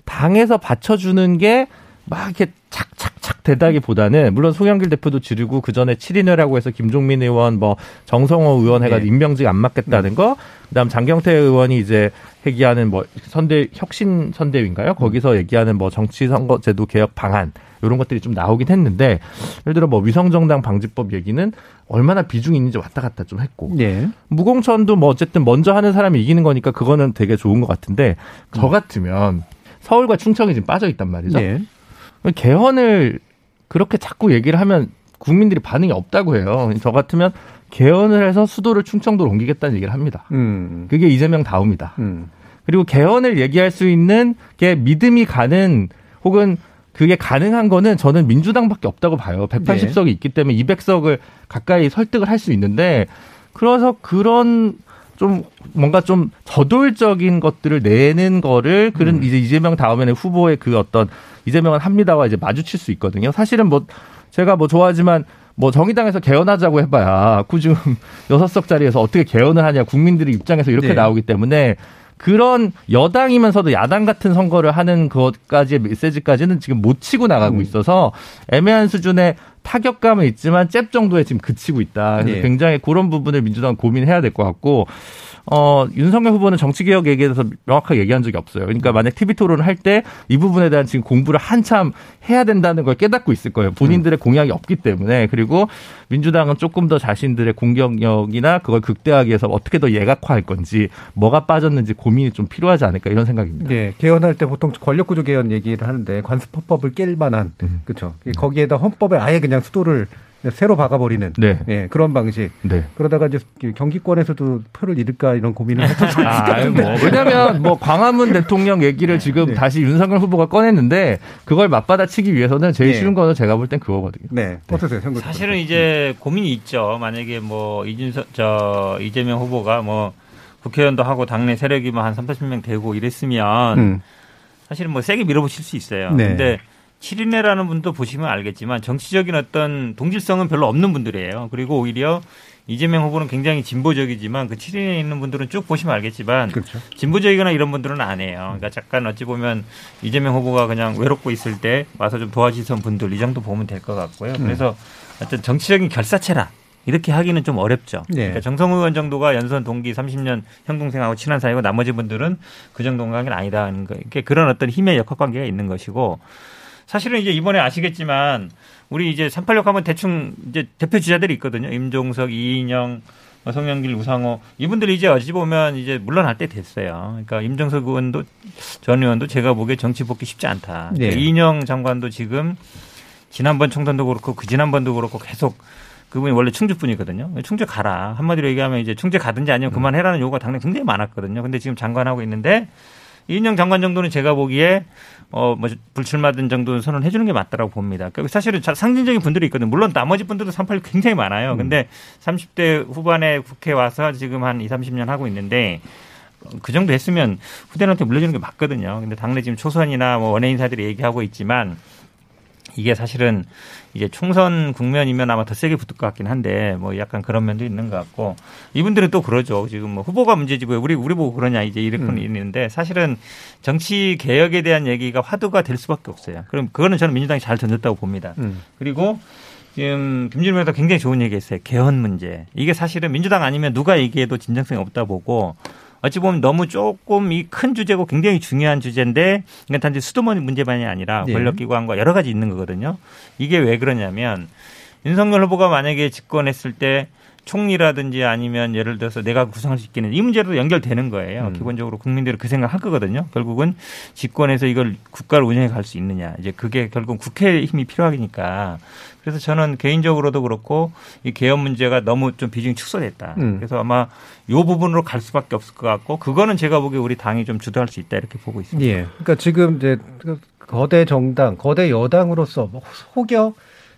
당에서 받쳐주는 게 막 이렇게 착착착 되다기보다는 물론 송영길 대표도 지르고 그 전에 7인회라고 해서 김종민 의원 뭐 정성호 의원 해가지고 네. 임명직 안 맞겠다는 거 그다음 장경태 의원이 이제 얘기하는 뭐 선대 혁신 선대위인가요? 거기서 얘기하는 뭐 정치 선거 제도 개혁 방안 이런 것들이 좀 나오긴 했는데 예를 들어 뭐 위성정당 방지법 얘기는 얼마나 비중이 있는지 왔다 갔다 좀 했고 네. 무공천도 뭐 어쨌든 먼저 하는 사람이 이기는 거니까 그거는 되게 좋은 것 같은데 저 같으면 서울과 충청이 지금 빠져 있단 말이죠. 네. 개헌을 그렇게 자꾸 얘기를 하면 국민들이 반응이 없다고 해요. 저 같으면 개헌을 해서 수도를 충청도로 옮기겠다는 얘기를 합니다. 음. 그게 이재명 다음이다. 음. 그리고 개헌을 얘기할 수 있는 게 믿음이 가는 혹은 그게 가능한 거는 저는 민주당밖에 없다고 봐요. 180석이 네. 있기 때문에 200석을 가까이 설득을 할 수 있는데 그래서 그런 좀 뭔가 좀 저돌적인 것들을 내는 거를 그런 음. 이제 이재명 다음에는 후보의 그 어떤 이재명은 합니다와 이제 마주칠 수 있거든요. 사실은 뭐 제가 뭐 좋아하지만 뭐 정의당에서 개헌하자고 해봐야 꾸준 여섯 석 자리에서 어떻게 개헌을 하냐 국민들의 입장에서 이렇게 네. 나오기 때문에 그런 여당이면서도 야당 같은 선거를 하는 것까지의 메시지까지는 지금 못 치고 나가고 음. 있어서 애매한 수준의 타격감은 있지만 잽 정도에 지금 그치고 있다. 그래서 네. 굉장히 그런 부분을 민주당 고민해야 될 것 같고 어, 윤석열 후보는 정치개혁 얘기에 대해서 명확하게 얘기한 적이 없어요. 그러니까 만약 TV 토론을 할 때 이 부분에 대한 지금 공부를 한참 해야 된다는 걸 깨닫고 있을 거예요. 본인들의 공약이 없기 때문에. 그리고 민주당은 조금 더 자신들의 공격력이나 그걸 극대화하기 위해서 어떻게 더 예각화할 건지 뭐가 빠졌는지 고민이 좀 필요하지 않을까 이런 생각입니다. 네. 개헌할 때 보통 권력구조 개헌 얘기를 하는데 관습 헌법을 깰 만한 음. 그렇죠. 거기에다 헌법에 아예 그냥 수도를 새로 박아버리는 네. 예, 그런 방식. 네. 그러다가 이제 경기권에서도 표를 잃을까 이런 고민을 했었어요. 아, 뭐, 왜냐하면 뭐 광화문 대통령 얘기를 지금 네. 다시 윤석열 후보가 꺼냈는데 그걸 맞받아치기 위해서는 제일 네. 쉬운 거는 제가 볼 땐 그거거든요. 네. 어떠세요, 사실은 이제 고민이 있죠. 만약에 뭐 이준석 저 이재명 후보가 뭐 국회의원도 하고 당내 세력이 뭐한 3, 40명 되고 이랬으면 음. 사실은 뭐 세게 밀어붙일 수 있어요. 네. 근데 7인회라는 분도 보시면 알겠지만 정치적인 어떤 동질성은 별로 없는 분들이에요. 그리고 오히려 이재명 후보는 굉장히 진보적이지만 그 7인에 있는 분들은 쭉 보시면 알겠지만 그렇죠. 진보적이거나 이런 분들은 안 해요. 그러니까 잠깐 어찌 보면 이재명 후보가 그냥 외롭고 있을 때 와서 좀 도와주던 분들 이 정도 보면 될 것 같고요. 음. 그래서 어떤 정치적인 결사체라 이렇게 하기는 좀 어렵죠. 네. 그러니까 정성우 의원 정도가 연선 동기 30년 형 동생하고 친한 사이고 나머지 분들은 그 정도 관계는 아니다는 거. 이게 그런 어떤 힘의 역학 관계가 있는 것이고 사실은 이제 이번에 아시겠지만 우리 이제 386 하면 대충 이제 대표 주자들이 있거든요. 임종석, 이인영, 뭐 성영길, 우상호 이분들이 이제 어찌 보면 이제 물러날 때 됐어요. 그러니까 임종석 의원도 전 의원도 제가 보기에 정치 복귀 쉽지 않다. 네. 이인영 장관도 지금 지난번 총선도 그렇고 그 지난번도 그렇고 계속 그분이 원래 충주 분이거든요. 충주 가라. 한마디로 얘기하면 이제 충주 가든지 아니면 그만해라는 요구가 당연히 굉장히 많았거든요. 근데 지금 장관하고 있는데 이인영 장관 정도는 제가 보기에 어, 뭐, 불출마든 정도는 선언해 주는 게 맞다라고 봅니다. 그러니까 사실은 상징적인 분들이 있거든요. 물론 나머지 분들도 38 굉장히 많아요. 음. 근데 30대 후반에 국회 와서 지금 한 2, 30년 하고 있는데 그 정도 했으면 후대한테 물려주는 게 맞거든요. 근데 당내 지금 초선이나 뭐 원외 인사들이 얘기하고 있지만 이게 사실은 이제 총선 국면이면 아마 더 세게 붙을 것 같긴 한데 뭐 약간 그런 면도 있는 것 같고 이분들은 또 그러죠. 지금 뭐 후보가 문제지 왜 우리 우리 보고 그러냐 이제 이런 건 음. 있는데 사실은 정치 개혁에 대한 얘기가 화두가 될 수밖에 없어요. 그럼 그거는 저는 민주당이 잘 던졌다고 봅니다. 음. 그리고 지금 김준일 의원도 굉장히 좋은 얘기했어요. 개헌 문제. 이게 사실은 민주당 아니면 누가 얘기해도 진정성이 없다 보고 어찌 보면 너무 조금 이 큰 주제고 굉장히 중요한 주제인데 그러니까 단지 수도원 문제만이 아니라 네. 권력기관과 여러 가지 있는 거거든요. 이게 왜 그러냐면 윤석열 후보가 만약에 집권했을 때 총리라든지 아니면 예를 들어서 내가 수 있겠는 이 문제도 연결되는 거예요. 음. 기본적으로 국민들은 그 생각 할 거거든요. 결국은 집권에서 이걸 국가를 운영해 갈 수 있느냐. 이제 그게 결국 국회의 힘이 필요하니까. 그래서 저는 개인적으로도 그렇고 이 개헌 문제가 너무 좀 비중이 축소됐다. 음. 그래서 아마 요 부분으로 갈 수밖에 없을 것 같고 그거는 제가 보기에 우리 당이 좀 주도할 수 있다 이렇게 보고 있습니다. 예. 그러니까 지금 이제 거대 정당, 거대 여당으로서 혹여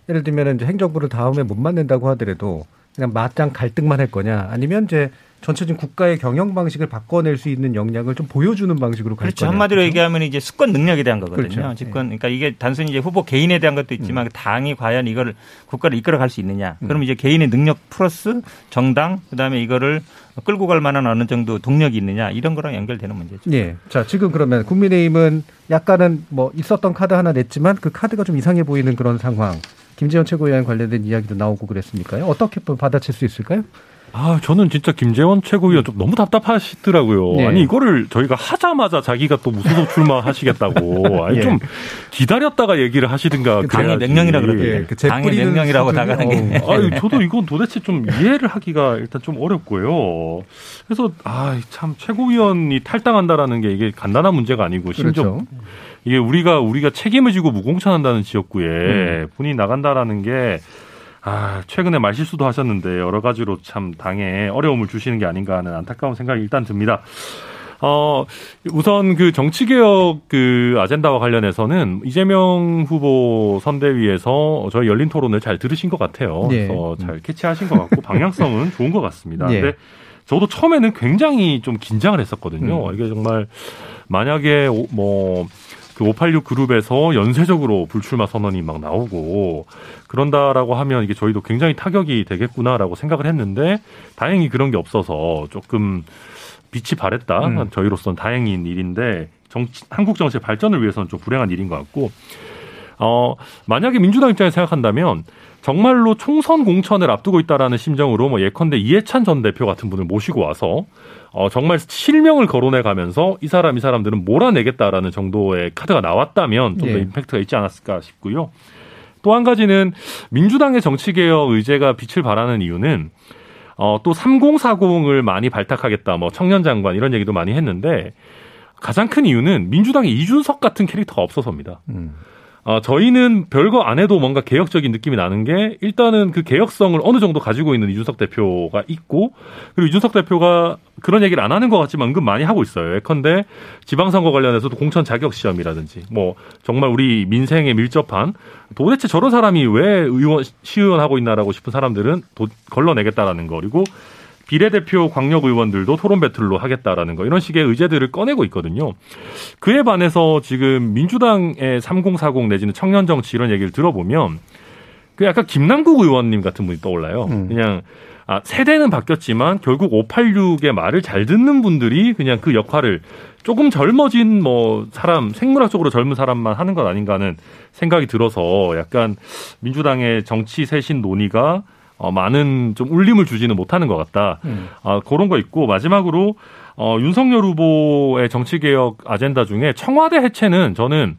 예를 들면 이제 행정부를 다음에 못 만든다고 하더라도 그냥 맞짱 갈등만 할 거냐 아니면 이제 전체적인 국가의 경영 방식을 바꿔낼 수 있는 역량을 좀 보여주는 방식으로 갈 그렇죠. 거냐. 한마디로 그렇죠? 얘기하면 이제 수권 능력에 대한 거거든요. 그렇죠. 집권 그러니까 이게 단순히 이제 후보 개인에 대한 것도 있지만 음. 당이 과연 이걸 국가를 이끌어 갈 수 있느냐. 음. 그럼 이제 개인의 능력 플러스 정당 그다음에 이거를 끌고 갈 만한 어느 정도 동력이 있느냐 이런 거랑 연결되는 문제죠. 네. 자, 지금 그러면 국민의힘은 약간은 뭐 있었던 카드 하나 냈지만 그 카드가 좀 이상해 보이는 그런 상황. 김재원 최고위원 관련된 이야기도 나오고 그랬습니까요? 어떻게 받아칠 수 있을까요? 아, 저는 진짜 김재원 최고위원 좀 너무 답답하시더라고요. 네. 아니, 이거를 저희가 하자마자 자기가 또 무소속 출마하시겠다고. 아니, 예. 좀 기다렸다가 얘기를 하시든가. 당의 명령이라 그러던데. 예, 그 당의 명령이라고 나가는 게. 어. 아유, 저도 이건 도대체 좀 이해를 하기가 일단 좀 어렵고요. 그래서, 아, 참, 최고위원이 탈당한다라는 게 이게 간단한 문제가 아니고, 심지어 그렇죠. 이게 우리가, 우리가 책임을 지고 무공천한다는 지역구에 음. 분이 나간다라는 게 아, 최근에 말실수도 하셨는데 여러 가지로 참 당에 어려움을 주시는 게 아닌가 하는 안타까운 생각이 일단 듭니다. 어, 우선 그 정치개혁 그 아젠다와 관련해서는 이재명 후보 선대위에서 저희 열린 토론을 잘 들으신 것 같아요. 네. 그래서 잘 캐치하신 것 같고 방향성은 좋은 것 같습니다. 네. 근데 저도 처음에는 굉장히 좀 긴장을 했었거든요. 음. 이게 정말 만약에 뭐 그 586 그룹에서 연쇄적으로 불출마 선언이 막 나오고 그런다라고 하면 이게 저희도 굉장히 타격이 되겠구나라고 생각을 했는데 다행히 그런 게 없어서 조금 빛이 발했다. 음. 저희로서는 다행인 일인데 정치, 한국 정치의 발전을 위해서는 좀 불행한 일인 것 같고 어, 만약에 민주당 입장에서 생각한다면 정말로 총선 공천을 앞두고 있다라는 심정으로 뭐 예컨대 이해찬 전 대표 같은 분을 모시고 와서 어, 정말 실명을 거론해 가면서 이 사람 이 사람들은 몰아내겠다라는 정도의 카드가 나왔다면 좀더 예. 임팩트가 있지 않았을까 싶고요. 또 한 가지는 민주당의 정치개혁 의제가 빛을 발하는 이유는 어, 또 3040을 많이 발탁하겠다, 뭐 청년 장관 이런 얘기도 많이 했는데 가장 큰 이유는 민주당의 이준석 같은 캐릭터가 없어서입니다. 음. 어, 저희는 별거 안 해도 뭔가 개혁적인 느낌이 나는 게 일단은 그 개혁성을 어느 정도 가지고 있는 이준석 대표가 있고 그리고 이준석 대표가 그런 얘기를 안 하는 것 같지만 은근 많이 하고 있어요. 예컨대 지방선거 관련해서도 공천 자격 시험이라든지 뭐 정말 우리 민생에 밀접한 도대체 저런 사람이 왜 의원 시의원 하고 있나라고 싶은 사람들은 도, 걸러내겠다라는 거 그리고 비례대표 광역 의원들도 토론 배틀로 하겠다라는 거 이런 식의 의제들을 꺼내고 있거든요. 그에 반해서 지금 민주당의 3040 내지는 청년 정치 이런 얘기를 들어보면 그 약간 김남국 의원님 같은 분이 떠올라요. 음. 그냥 아, 세대는 바뀌었지만 결국 586의 말을 잘 듣는 분들이 그냥 그 역할을 조금 젊어진 뭐 사람, 생물학적으로 젊은 사람만 하는 것 아닌가 하는 생각이 들어서 약간 민주당의 정치 쇄신 논의가 어, 많은 좀 울림을 주지는 못하는 것 같다. 음. 어, 그런 거 있고 마지막으로 어, 윤석열 후보의 정치개혁 아젠다 중에 청와대 해체는 저는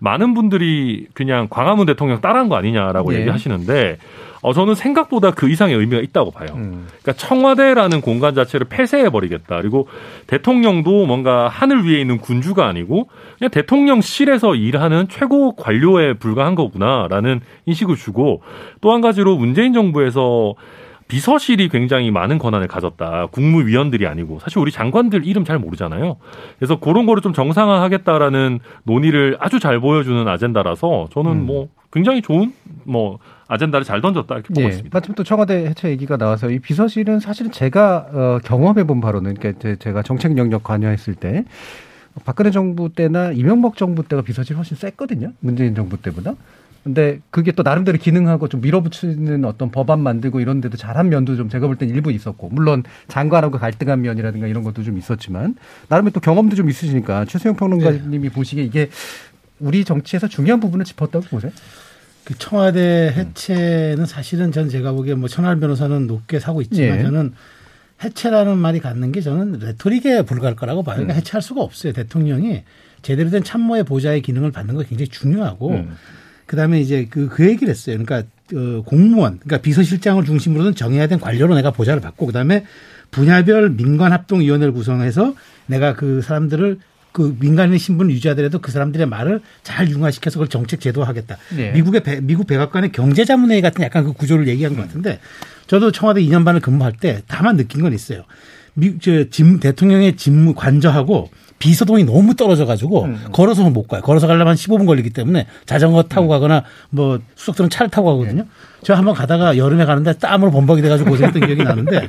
많은 분들이 그냥 광화문 대통령 따라한 거 아니냐라고 예. 얘기하시는데 어, 저는 생각보다 그 이상의 의미가 있다고 봐요. 음. 그러니까 청와대라는 공간 자체를 폐쇄해버리겠다. 그리고 대통령도 뭔가 하늘 위에 있는 군주가 아니고 그냥 대통령실에서 일하는 최고 관료에 불과한 거구나라는 인식을 주고 또 한 가지로 문재인 정부에서 비서실이 굉장히 많은 권한을 가졌다. 국무위원들이 아니고 사실 우리 장관들 이름 잘 모르잖아요. 그래서 그런 거를 좀 정상화하겠다라는 논의를 아주 잘 보여주는 아젠다라서 저는 음. 뭐 굉장히 좋은 뭐 아젠다를 잘 던졌다 이렇게 보고 예, 있습니다. 마침 또 청와대 해체 얘기가 나와서 이 비서실은 사실은 제가 어, 경험해 본 바로는 그러니까 제가 정책 영역 관여했을 때 박근혜 정부 때나 이명박 정부 때가 비서실 훨씬 셌거든요. 문재인 정부 때보다. 근데 그게 또 나름대로 기능하고 좀 밀어붙이는 어떤 법안 만들고 이런 데도 잘한 면도 좀 제가 볼 땐 일부 있었고 물론 장관하고 갈등한 면이라든가 이런 것도 좀 있었지만 나름의 또 경험도 좀 있으시니까 최수영 평론가님이 네. 보시기에 이게 우리 정치에서 중요한 부분을 짚었다고 보세요? 그 청와대 해체는 사실은 전 제가 보기에 뭐 천할 변호사는 높게 사고 있지만 예. 저는 해체라는 말이 갖는 게 저는 레토릭에 불과할 거라고 봐요. 그러니까 음. 해체할 수가 없어요. 대통령이 제대로 된 참모의 보좌의 기능을 받는 거 굉장히 중요하고 음. 그다음에 이제 그, 그 얘기를 했어요. 그러니까 어, 공무원, 그러니까 비서실장을 중심으로는 정해야 된 관료로 내가 보좌를 받고 그다음에 분야별 민관합동위원회를 구성해서 내가 그 사람들을 그 민간인 신분을 유지하더라도 그 사람들의 말을 잘 융화시켜서 그걸 정책 제도화하겠다. 네. 미국의 배, 미국 백악관의 경제자문회의 같은 약간 그 구조를 얘기한 것 같은데 저도 청와대 2년 반을 근무할 때 다만 느낀 건 있어요. 미, 저, 집, 대통령의 직무 관저하고 비서동이 너무 떨어져 가지고 음. 걸어서 못 가요. 걸어서 가려면 15분 걸리기 때문에 자전거 타고 음. 가거나 뭐 수석들은 차를 타고 가거든요. 네. 저 한번 가다가 여름에 가는데 땀으로 범벅이 돼가지고 고생했던 기억이 나는데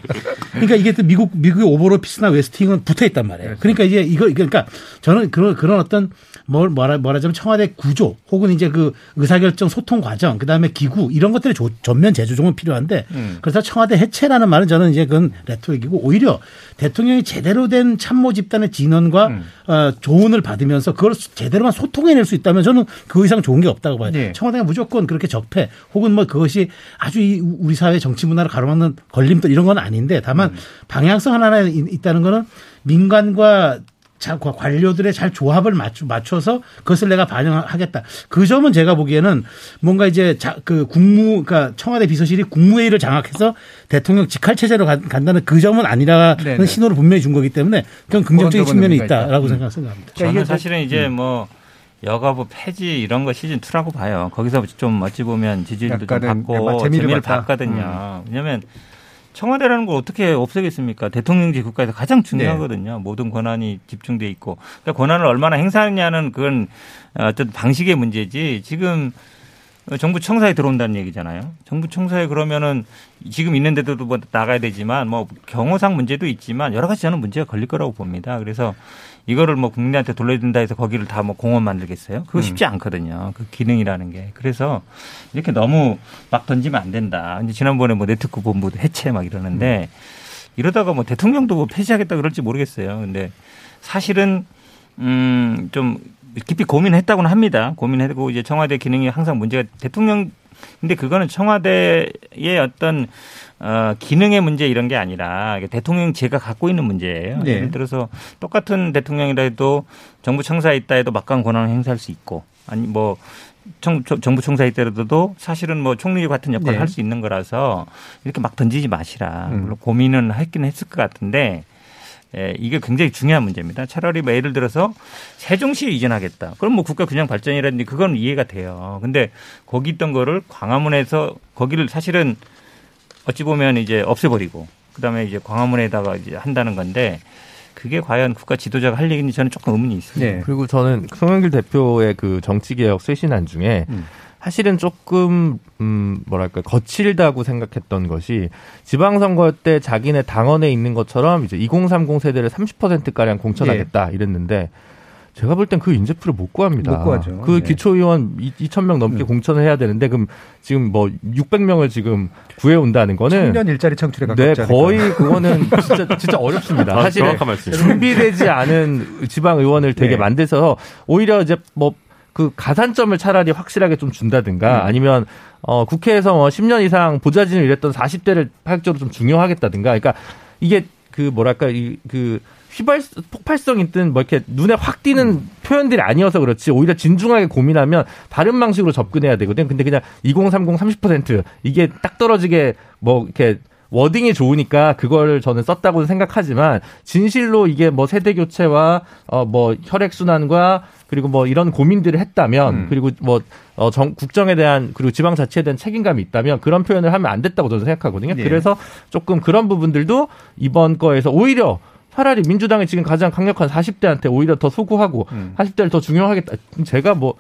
그러니까 이게 또 미국 미국의 오버로피스나 웨스팅은 붙어 있단 말이에요. 그러니까 이제 이거 그러니까 저는 그런 그런 어떤 뭘 뭐라 말하자면 청와대 구조 혹은 이제 그 의사결정 소통 과정 그다음에 기구 이런 것들이 전면 재조정은 필요한데 음. 그래서 청와대 해체라는 말은 저는 이제 그건 레토릭이고 오히려 대통령이 제대로 된 참모 집단의 진언과 음. 어, 조언을 받으면서 그걸 제대로만 소통해낼 수 있다면 저는 그 이상 좋은 게 없다고 봐요. 네. 청와대가 무조건 그렇게 적폐 혹은 뭐 그것이 아주 이 우리 사회 정치 문화를 가로막는 걸림돌 이런 건 아닌데 다만 음. 방향성 하나 있다는 거는 민간과 관료들의 잘 조합을 맞춰, 맞춰 서 그것을 내가 반영하겠다. 그 점은 제가 보기에는 뭔가 이제 자, 그 국무, 그러니까 청와대 비서실이 국무회의를 장악해서 대통령 직할 체제로 간다는 그 점은 아니라는 네네. 신호를 분명히 준 거기 때문에 그건 긍정적인 측면이 있다라고 있다. 생각합니다. 저는 그러니까 사실은 이제 음. 뭐 여가부 폐지 이런 거 시즌 2라고 봐요. 거기서 좀 어찌 보면 지지율도 좀 받고 재미를 받거든요. 음. 왜냐하면 청와대라는 걸 어떻게 없애겠습니까? 대통령제 국가에서 가장 중요하거든요. 네. 모든 권한이 집중돼 있고 그러니까 권한을 얼마나 행사하느냐는 그건 어떤 방식의 문제지. 지금 정부 청사에 들어온다는 얘기잖아요. 정부 청사에 그러면은 지금 있는 데도 뭐 나가야 되지만 뭐 경호상 문제도 있지만 여러 가지 저는 문제가 걸릴 거라고 봅니다. 그래서 이거를 뭐 국민한테 돌려준다 해서 거기를 다 뭐 공원 만들겠어요? 그거 음. 쉽지 않거든요. 그 기능이라는 게. 그래서 이렇게 너무 막 던지면 안 된다. 이제 지난번에 뭐 네트워크 본부 해체 막 이러는데 음. 이러다가 뭐 대통령도 뭐 폐지하겠다 그럴지 모르겠어요. 근데 사실은 음, 좀 깊이 고민했다고는 합니다. 고민했고 이제 청와대 기능이 항상 문제가 대통령 근데 그거는 청와대의 어떤 어, 기능의 문제 이런 게 아니라 대통령 제가 갖고 있는 문제예요. 네. 예를 들어서 똑같은 대통령이라 해도 정부 청사에 있다 해도 막강 권한을 행사할 수 있고 아니 뭐 정, 정부 총사에 있더라도 사실은 뭐 총리 같은 역할을 네. 할수 있는 거라서 이렇게 막 던지지 마시라. 음. 물론 고민은 했긴 했을 것 같은데 예, 이게 굉장히 중요한 문제입니다. 차라리 뭐 예를 들어서 세종시에 이전하겠다. 그럼 뭐 국가 균형 발전이라든지 그건 이해가 돼요. 근데 거기 있던 거를 광화문에서 거기를 사실은 어찌 보면 이제 없애버리고 그다음에 이제 광화문에다가 이제 한다는 건데 그게 과연 국가 지도자가 할 얘기인지 저는 조금 의문이 있습니다. 네. 그리고 저는 송영길 대표의 그 정치개혁 쇄신안 중에 음. 사실은 조금 음 뭐랄까 거칠다고 생각했던 것이 지방선거 때 자기네 당원에 있는 것처럼 이제 2030 세대를 30% 가량 공천하겠다 네. 이랬는데 제가 볼 땐 그 인재풀을 못 구합니다. 못 구하죠. 그 네. 기초의원 2,000명 넘게 음. 공천을 해야 되는데 그럼 지금 뭐 600명을 지금 구해 온다는 거는 청년 일자리 창출에 가깝지 네, 거의 그거는 진짜 진짜 어렵습니다. 아, 사실 준비되지 않은 지방 의원을 되게 네. 만들어서 오히려 이제 뭐 그 가산점을 차라리 확실하게 좀 준다든가 음. 아니면 어 국회에서 뭐 10년 이상 보좌진을 일했던 40대를 파격적으로 좀 중용하겠다든가 그러니까 이게 그 뭐랄까 이그 휘발 폭발성 있든 뭐 이렇게 눈에 확 띄는 음. 표현들이 아니어서 그렇지 오히려 진중하게 고민하면 다른 방식으로 접근해야 되거든. 근데 그냥 2030 30% 이게 딱 떨어지게 뭐 이렇게 워딩이 좋으니까 그걸 저는 썼다고 생각하지만 진실로 이게 뭐 세대 교체와 어 뭐 혈액 순환과 그리고 뭐 이런 고민들을 했다면 음. 그리고 뭐 어, 정, 국정에 대한 그리고 지방 자치에 대한 책임감이 있다면 그런 표현을 하면 안 됐다고 저는 생각하거든요. 네. 그래서 조금 그런 부분들도 이번 거에서 오히려 차라리 민주당이 지금 가장 강력한 40대한테 오히려 더 소구하고 음. 40대를 더 중요하겠다. 제가 뭐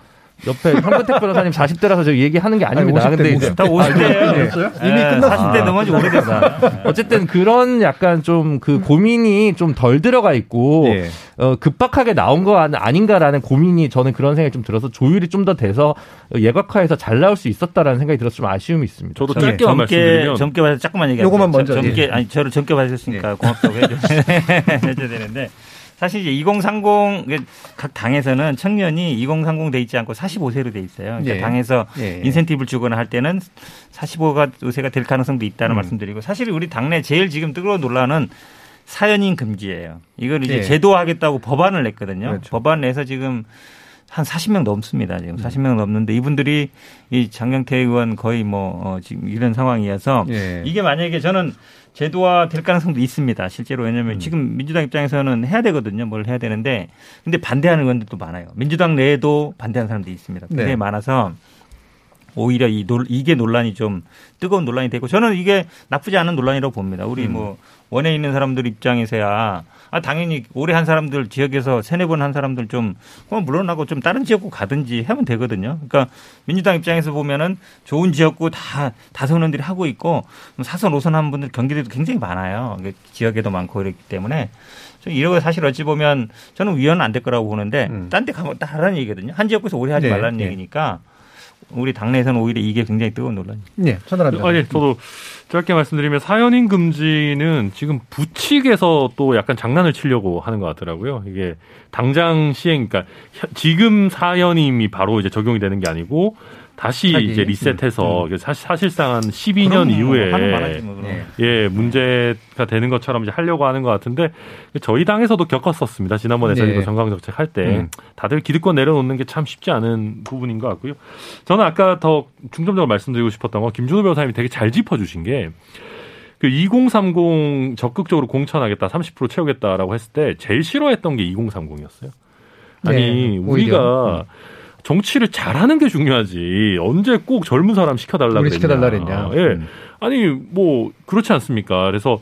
옆에 현근택 변호사님 40대라서 저 얘기하는 게 아닙니다. 아니, 50대, 근데 이제 다 50대예요. 아, 이미 끝났어. 40대 넘어지 오래됐다. 어쨌든 그런 약간 좀 그 고민이 좀 덜 들어가 있고 예. 어, 급박하게 나온 거 아닌가라는 고민이 저는 그런 생각이 좀 들어서 조율이 좀 더 돼서 예각화해서 잘 나올 수 있었다라는 생각이 들어서 좀 아쉬움이 있습니다. 저도 짧게 젊게 젊게 봐서 조금만 얘기할게요. 요거만 먼저 젊게 예. 아니 저를 젊게 봐주셨으니까 예. 고맙다고 해줘야 되는데 사실 이제 2030, 각 당에서는 청년이 2030 돼 있지 않고 45세로 돼 있어요. 그러니까 예. 당에서 예. 인센티브를 주거나 할 때는 45가 요새가 될 가능성도 있다는 음. 말씀드리고 사실 우리 당내 제일 지금 뜨거운 논란은 사연인 금지예요. 이걸 이제 예. 제도화하겠다고 법안을 냈거든요. 그렇죠. 법안 내서 지금 한 40명 넘습니다. 지금 40명 음. 넘는데 이분들이 이 장경태 의원 거의 뭐 어, 지금 이런 상황이어서 예. 이게 만약에 저는 제도화 될 가능성도 있습니다. 실제로 왜냐하면 음. 지금 민주당 입장에서는 해야 되거든요. 뭘 해야 되는데 근데 반대하는 의원들도 많아요. 민주당 내에도 반대하는 사람들이 있습니다. 굉장히 네. 많아서 오히려 이 논, 이게 논란이 좀 뜨거운 논란이 되고 저는 이게 나쁘지 않은 논란이라고 봅니다. 우리 음. 뭐 원에 있는 사람들 입장에서야 아 당연히 오래 한 사람들 지역에서 세네 번 한 사람들 좀 물러나고 좀 다른 지역구 가든지 하면 되거든요. 그러니까 민주당 입장에서 보면은 좋은 지역구 다 다선원들이 하고 있고 사선 오선 한 분들 경기도도 굉장히 많아요. 지역에도 많고 그렇기 때문에 이러고 사실 어찌 보면 저는 위헌은 안 될 거라고 보는데 음. 딴데 가면 다른 얘기거든요. 한 지역구에서 오래 하지 네. 말라는 네. 얘기니까 우리 당내에서는 오히려 이게 굉장히 뜨거운 논란이죠. 네, 천하랍니다. 아, 예, 저도 짧게 말씀드리면 사연인 금지는 지금 부칙에서 또 약간 장난을 치려고 하는 것 같더라고요. 이게 당장 시행, 그러니까 지금 사연임이 바로 이제 적용이 되는 게 아니고 다시 차기. 이제 리셋해서 음, 음. 사실상 한 12년 이후에 뭐 네. 예 문제가 되는 것처럼 이제 하려고 하는 것 같은데 저희 당에서도 겪었었습니다. 지난번에 저희도 네. 정강 정책 할때 음. 다들 기득권 내려놓는 게 참 쉽지 않은 부분인 것 같고요. 저는 아까 더 중점적으로 말씀드리고 싶었던 건 김준호 변호사님이 되게 잘 짚어주신 게. 그 2030 적극적으로 공천하겠다, 30% 채우겠다라고 했을 때 제일 싫어했던 게 2030이었어요. 아니 네, 우리가 음. 정치를 잘하는 게 중요하지. 언제 꼭 젊은 사람 시켜달라 그랬냐. 시켜달라 그랬냐. 예. 음. 아니 뭐 그렇지 않습니까? 그래서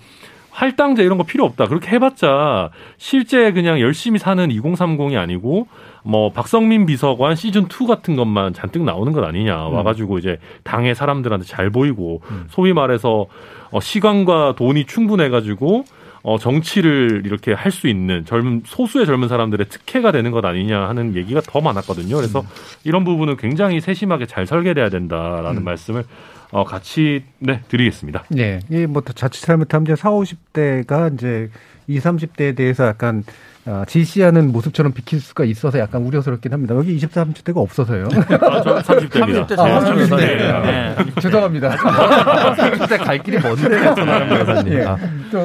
할당제 이런 거 필요 없다. 그렇게 해봤자 실제 그냥 열심히 사는 2030이 아니고 뭐 박성민 비서관 시즌 2 같은 것만 잔뜩 나오는 것 아니냐. 음. 와가지고 이제 당의 사람들한테 잘 보이고 음. 소위 말해서 어, 시간과 돈이 충분해가지고 어, 정치를 이렇게 할 수 있는 젊은 소수의 젊은 사람들의 특혜가 되는 것 아니냐 하는 얘기가 더 많았거든요. 그래서 음. 이런 부분은 굉장히 세심하게 잘 설계돼야 된다라는 음. 말씀을 어, 같이 네 드리겠습니다. 네, 이뭐 자칫 잘못하면 이제 4, 50대가 이제 20, 30대에 대해서 약간 아, 지시하는 모습처럼 비킬 수가 있어서 약간 우려스럽긴 합니다. 여기 20, 30대가 없어서요. 아, 저 30대입니다. 30대 아, 30대. 네. 네. 죄송합니다. 30대 갈 길이 먼데요. 네. 아,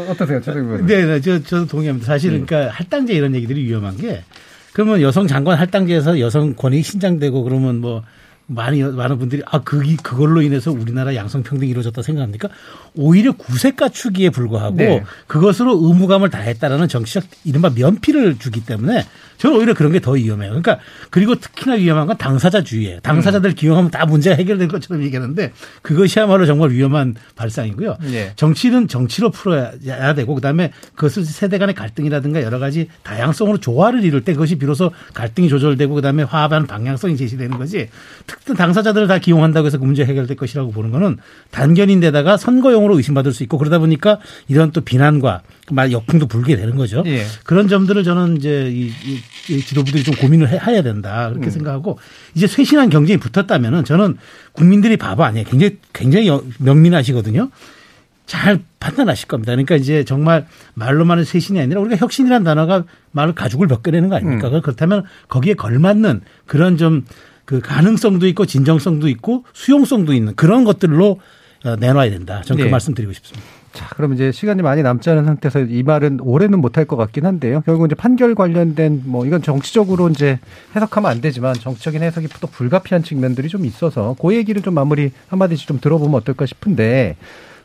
어떠세요, 최승 네, 네, 저, 저도 동의합니다. 사실 은 그러니까 할당제 이런 얘기들이 위험한 게 그러면 여성 장관 할당제에서 여성 권익이 신장되고 그러면 뭐 많이 많은 분들이 아 그기 그걸로 인해서 우리나라 양성 평등이 이루어졌다 생각합니까? 오히려 구색 갖추기에 불과하고 네. 그것으로 의무감을 다했다라는 정치적 이른바 면피를 주기 때문에 저는 오히려 그런 게 더 위험해요. 그러니까 그리고 특히나 위험한 건 당사자주의예요. 당사자들 음. 기용하면 다 문제가 해결될 것처럼 얘기하는데 그것이야말로 정말 위험한 발상이고요. 네. 정치는 정치로 풀어야 되고 그다음에 그것을 세대 간의 갈등이라든가 여러 가지 다양성으로 조화를 이룰 때 그것이 비로소 갈등이 조절되고 그다음에 화합하는 방향성이 제시되는 거지. 특정 당사자들을 다 기용한다고 해서 그 문제 해결될 것이라고 보는 거는 단견인데다가 선거용으로 의심받을 수 있고 그러다 보니까 이런 또 비난과 말 역풍도 불게 되는 거죠. 예. 그런 점들을 저는 이제 이, 이, 이 지도부들이 좀 고민을 해, 야 된다 그렇게 음. 생각하고 이제 쇄신한 경쟁이 붙었다면은 저는 국민들이 바보 아니에요. 굉장히 굉장히 명민하시거든요. 잘 판단하실 겁니다. 그러니까 이제 정말 말로만은 쇄신이 아니라 우리가 혁신이라는 단어가 말을 가죽을 벗겨내는 거 아닙니까? 음. 그렇다면 거기에 걸맞는 그런 좀 그 가능성도 있고 진정성도 있고 수용성도 있는 그런 것들로 어, 내놔야 된다. 저는 그 네. 그 말씀 드리고 싶습니다. 자, 그럼 이제 시간이 많이 남지 않은 상태에서 이 말은 올해는 못할 것 같긴 한데요. 결국 이제 판결 관련된 뭐 이건 정치적으로 이제 해석하면 안 되지만 정치적인 해석이 또 불가피한 측면들이 좀 있어서 그 얘기를 좀 마무리 한마디씩 좀 들어보면 어떨까 싶은데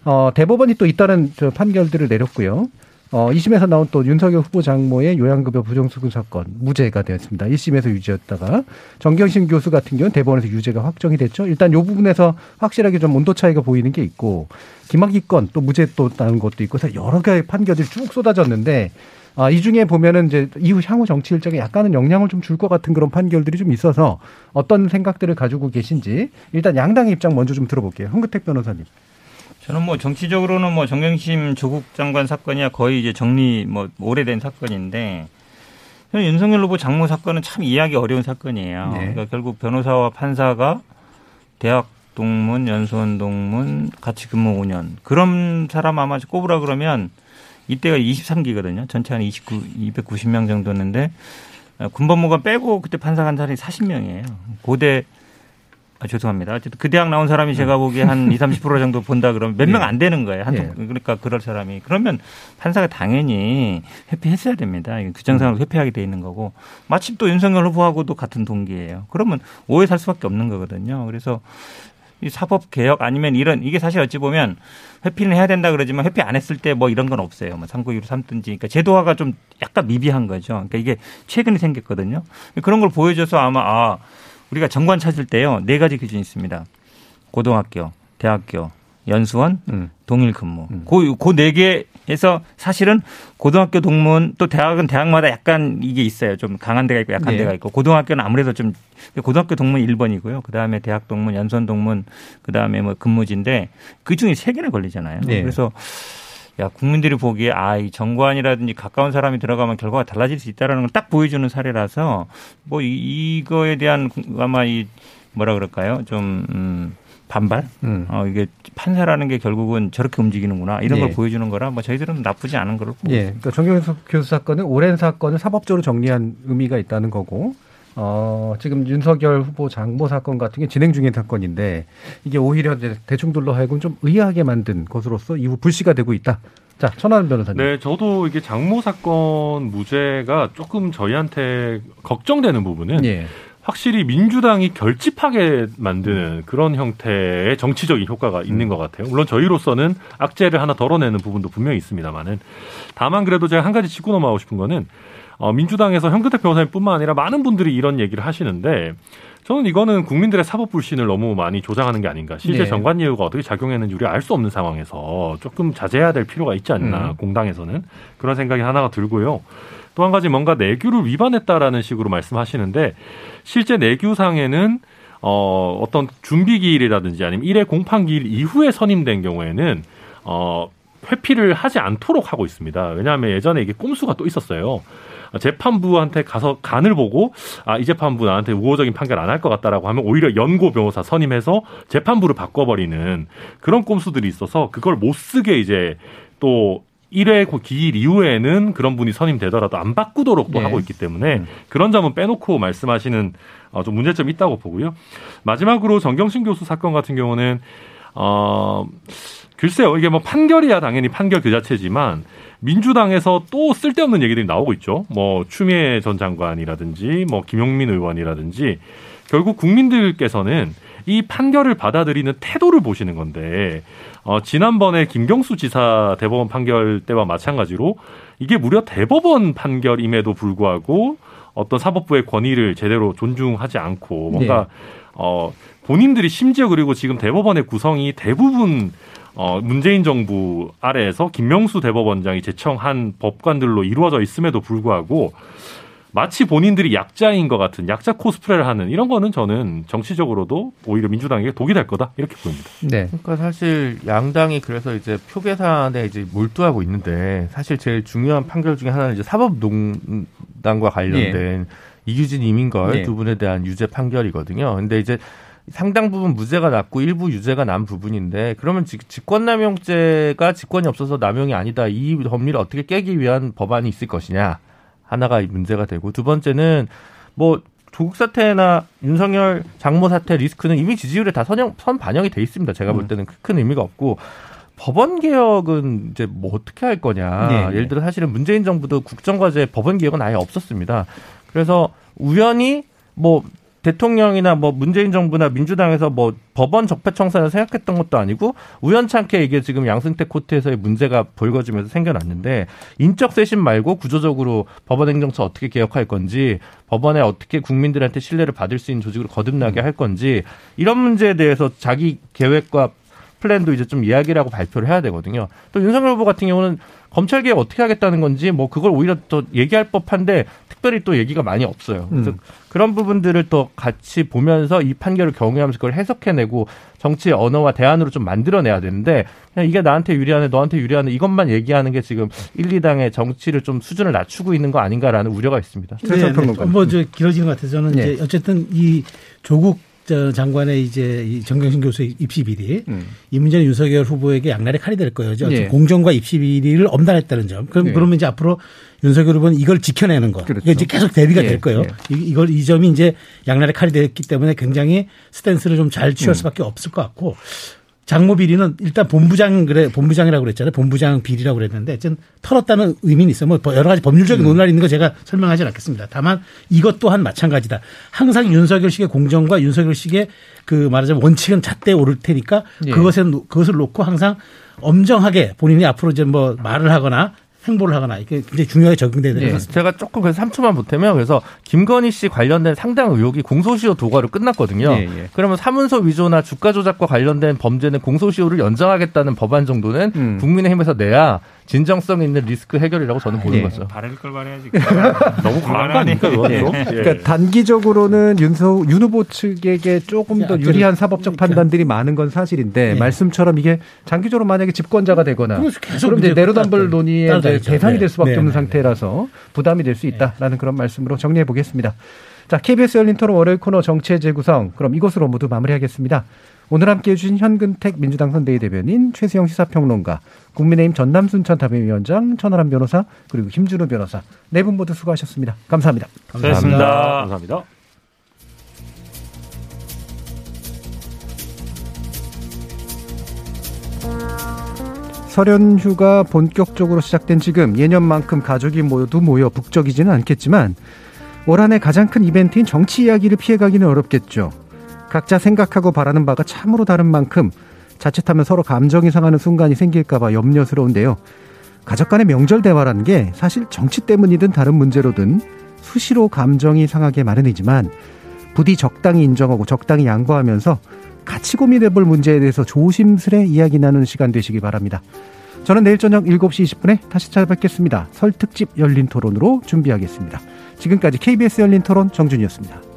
어, 대법원이 또 잇따른 저 판결들을 내렸고요. 어, 2심에서 나온 또 윤석열 후보 장모의 요양급여 부정수급 사건 무죄가 되었습니다. 1심에서 유죄였다가 정경심 교수 같은 경우는 대법원에서 유죄가 확정이 됐죠. 일단 요 부분에서 확실하게 좀 온도 차이가 보이는 게 있고 김학의 건 또 무죄 또 나는 것도 있고 여러 가지 판결들이 쭉 쏟아졌는데 아, 이 중에 보면은 이제 이후 향후 정치 일정에 약간은 영향을 좀 줄 것 같은 그런 판결들이 좀 있어서 어떤 생각들을 가지고 계신지 일단 양당의 입장 먼저 좀 들어볼게요. 황근택 변호사님. 저는 뭐 정치적으로는 뭐 정경심 조국 장관 사건이야 거의 이제 정리 뭐 오래된 사건인데 윤석열 후보 장모 사건은 참 이해하기 어려운 사건이에요. 네. 그러니까 결국 변호사와 판사가 대학 동문, 연수원 동문, 같이 근무 5년. 그런 사람 아마 꼽으라 그러면 이때가 23기거든요. 전체 한 29, 290명 정도였는데 군법무관 빼고 그때 판사 간 사람이 40명이에요. 고대 아, 죄송합니다. 어쨌든 그 대학 나온 사람이 제가 음. 보기에 한 20, 30% 정도 본다 그러면 몇 명안 예. 되는 거예요. 한 예. 그러니까 그럴 사람이. 그러면 판사가 당연히 회피했어야 됩니다. 규정상으로 음. 회피하게 돼 있는 거고. 마침 또 윤석열 후보하고도 같은 동기예요. 그러면 오해 살 수밖에 없는 거거든요. 그래서 이 사법 개혁 아니면 이런 이게 사실 어찌 보면 회피는 해야 된다 그러지만 회피 안 했을 때 뭐 이런 건 없어요. 뭐 상고유로 삼든지. 그러니까 제도화가 좀 약간 미비한 거죠. 그러니까 이게 최근에 생겼거든요. 그런 걸 보여줘서 아마 아 우리가 정관 찾을 때요 네 가지 기준이 있습니다. 고등학교, 대학교, 연수원, 음. 동일 근무. 음. 그네 개에서 사실은 고등학교 동문 또 대학은 대학마다 약간 이게 있어요. 좀 강한 데가 있고 약한 네. 데가 있고 고등학교는 아무래도 좀 고등학교 동문 1번이고요. 그다음에 대학 동문, 연수원 동문, 그다음에 뭐 근무지인데 그 중에 세 개나 걸리잖아요. 네. 그래서 야 국민들이 보기에 아 이 정관이라든지 가까운 사람이 들어가면 결과가 달라질 수 있다라는 걸 딱 보여주는 사례라서 뭐 이거에 대한 아마 이 뭐라 그럴까요 좀 음, 반발 음. 어 이게 판사라는 게 결국은 저렇게 움직이는구나 이런 예. 걸 보여주는 거라 뭐 저희들은 나쁘지 않은 걸로 보고 예. 그러니까 정경수 교수 사건은 오랜 사건을 사법적으로 정리한 의미가 있다는 거고 어, 지금 윤석열 후보 장모 사건 같은 게 진행 중인 사건인데 이게 오히려 대중들로 하여금 좀 의아하게 만든 것으로서 이후 불씨가 되고 있다. 자, 천하는 변호사님. 네, 저도 이게 장모 사건 무죄가 조금 저희한테 걱정되는 부분은 예. 확실히 민주당이 결집하게 만드는 그런 형태의 정치적인 효과가 있는 음. 것 같아요. 물론 저희로서는 악재를 하나 덜어내는 부분도 분명히 있습니다만은 다만 그래도 제가 한 가지 짚고 넘어가고 싶은 거는 어, 민주당에서 현근택 변호사님뿐만 아니라 많은 분들이 이런 얘기를 하시는데 저는 이거는 국민들의 사법 불신을 너무 많이 조장하는 게 아닌가. 실제 네. 정관 예우가 어떻게 작용했는지 우리가 알 수 없는 상황에서 조금 자제해야 될 필요가 있지 않나. 음. 공당에서는 그런 생각이 하나가 들고요. 또 한 가지 뭔가 내규를 위반했다라는 식으로 말씀하시는데 실제 내규상에는 어, 어떤 준비 기일이라든지 아니면 일회 공판 기일 이후에 선임된 경우에는 어, 회피를 하지 않도록 하고 있습니다. 왜냐하면 예전에 이게 꼼수가 또 있었어요. 재판부한테 가서 간을 보고 아, 이 재판부 나한테 우호적인 판결 안 할 것 같다라고 하면 오히려 연고 변호사 선임해서 재판부를 바꿔버리는 그런 꼼수들이 있어서 그걸 못 쓰게 이제 또 1회 기일 이후에는 그런 분이 선임되더라도 안 바꾸도록 또 네. 하고 있기 때문에 음. 그런 점은 빼놓고 말씀하시는 어, 좀 문제점이 있다고 보고요. 마지막으로 정경심 교수 사건 같은 경우는 어 글쎄요 이게 뭐 판결이야 당연히 판결 그 자체지만 민주당에서 또 쓸데없는 얘기들이 나오고 있죠. 뭐 추미애 전 장관이라든지 뭐 김용민 의원이라든지 결국 국민들께서는 이 판결을 받아들이는 태도를 보시는 건데 어, 지난번에 김경수 지사 대법원 판결 때와 마찬가지로 이게 무려 대법원 판결임에도 불구하고 어떤 사법부의 권위를 제대로 존중하지 않고 뭔가 네. 어 본인들이 심지어 그리고 지금 대법원의 구성이 대부분 어 문재인 정부 아래에서 김명수 대법원장이 제청한 법관들로 이루어져 있음에도 불구하고 마치 본인들이 약자인 것 같은 약자 코스프레를 하는 이런 거는 저는 정치적으로도 오히려 민주당에게 독이 될 거다 이렇게 보입니다. 네. 그러니까 사실 양당이 그래서 이제 표 계산에 이제 몰두하고 있는데 사실 제일 중요한 판결 중에 하나는 이제 사법농단과 관련된 네. 이규진 이민걸 네. 두 분에 대한 유죄 판결이거든요. 근데 이제 상당 부분 무죄가 났고 일부 유죄가 난 부분인데 그러면 직권남용죄가 직권이 없어서 남용이 아니다 이 법리를 어떻게 깨기 위한 법안이 있을 것이냐 하나가 문제가 되고 두 번째는 뭐 조국 사태나 윤석열 장모 사태 리스크는 이미 지지율에 다 선형, 선 반영이 돼 있습니다. 제가 볼 음. 때는 큰 의미가 없고 법원 개혁은 이제 뭐 어떻게 할 거냐. 네, 네. 예를 들어 사실은 문재인 정부도 국정과제 법원 개혁은 아예 없었습니다. 그래서 우연히 뭐 대통령이나 뭐 문재인 정부나 민주당에서 뭐 법원 적폐 청산을 생각했던 것도 아니고 우연찮게 이게 지금 양승태 코트에서의 문제가 불거지면서 생겨났는데 인적 쇄신 말고 구조적으로 법원 행정처 어떻게 개혁할 건지 법원에 어떻게 국민들한테 신뢰를 받을 수 있는 조직으로 거듭나게 할 건지 이런 문제에 대해서 자기 계획과 플랜도 이제 좀 이야기를 하고 발표를 해야 되거든요. 또 윤석열 후보 같은 경우는 검찰 개혁 어떻게 하겠다는 건지 뭐 그걸 오히려 더 얘기할 법한데 특별히 또 얘기가 많이 없어요. 그래서 음. 그런 부분들을 또 같이 보면서 이 판결을 경유하면서 그걸 해석해내고 정치의 언어와 대안으로 좀 만들어내야 되는데 그냥 이게 나한테 유리하네 너한테 유리하네 이것만 얘기하는 게 지금 1, 2당의 정치를 좀 수준을 낮추고 있는 거 아닌가라는 우려가 있습니다. 네, 네. 뭐저 길어지는 것 같아서 저는 네. 이제 어쨌든 이 조국 저 장관의 이제 이 정경심 교수의 입시 비리 음. 이 문제는 윤석열 후보에게 양날의 칼이 될 거예요. 예. 공정과 입시 비리를 엄단했다는 점. 그럼 예. 그러면 이제 앞으로 윤석열 후보는 이걸 지켜내는 거. 그렇죠. 이게 이제 계속 대비가 예. 될 거예요. 예. 이걸 이 점이 이제 양날의 칼이 됐기 때문에 굉장히 스탠스를 좀 잘 취할 음. 수밖에 없을 것 같고 장모 비리는 일단 본부장 그래 본부장이라고 그랬잖아요. 본부장 비리라고 그랬는데 좀 털었다는 의미는 있어요. 뭐 여러 가지 법률적인 음. 논란이 있는 거 제가 설명하지 않겠습니다. 다만 이것 또한 마찬가지다. 항상 윤석열식의 공정과 윤석열식의 그 말하자면 원칙은 잣대에 오를 테니까 예. 그것에 그것을 놓고 항상 엄정하게 본인이 앞으로 이제 뭐 말을 하거나 행보를 하거나 이게 굉장히 중요하게 적용돼야 되는 것 같습니다. 제가 조금 그래서 3초만 보태면 그래서 김건희 씨 관련된 상당 의혹이 공소시효 도과로 끝났거든요. 예, 예. 그러면 사문서 위조나 주가 조작과 관련된 범죄는 공소시효를 연장하겠다는 법안 정도는 음. 국민의힘에서 내야 진정성 있는 리스크 해결이라고 저는 보는 예. 거죠. 바를 걸 말해야지. 너무 과한 거 아닙니까, 그것도? 예. 그러니까 단기적으로는 윤서, 윤 후보 측에게 조금 더 유리한 사법적 판단들이 많은 건 사실인데 예. 말씀처럼 이게 장기적으로 만약에 집권자가 되거나 그럼 이제 내로담불 논의의 대상이 될 수밖에 네. 없는 네. 상태라서 부담이 될 수 있다라는 그런 말씀으로 정리해 보겠습니다. 자, KBS 열린 토론 월요일 코너 정치의 재구성. 그럼 이것으로 모두 마무리하겠습니다. 오늘 함께 해 주신 현근택 민주당 선대위 대변인, 최수영 시사평론가, 국민의힘 전남 순천 답변위원장, 천하람 변호사, 그리고 김준우 변호사. 네 분 모두 수고하셨습니다. 감사합니다. 감사합니다. 감사합니다. 설연 휴가 본격적으로 시작된 지금 예년만큼 가족이 모두 모여 북적이지는 않겠지만 올 한해 가장 큰 이벤트인 정치 이야기를 피해가기는 어렵겠죠. 각자 생각하고 바라는 바가 참으로 다른 만큼 자칫하면 서로 감정이 상하는 순간이 생길까봐 염려스러운데요. 가족 간의 명절 대화라는 게 사실 정치 때문이든 다른 문제로든 수시로 감정이 상하게 마련이지만 부디 적당히 인정하고 적당히 양보하면서 같이 고민해 볼 문제에 대해서 조심스레 이야기 나누는 시간 되시기 바랍니다. 저는 내일 저녁 7시 20분에 다시 찾아뵙겠습니다. 설 특집 열린 토론으로 준비하겠습니다. 지금까지 KBS 열린 토론 정준이었습니다.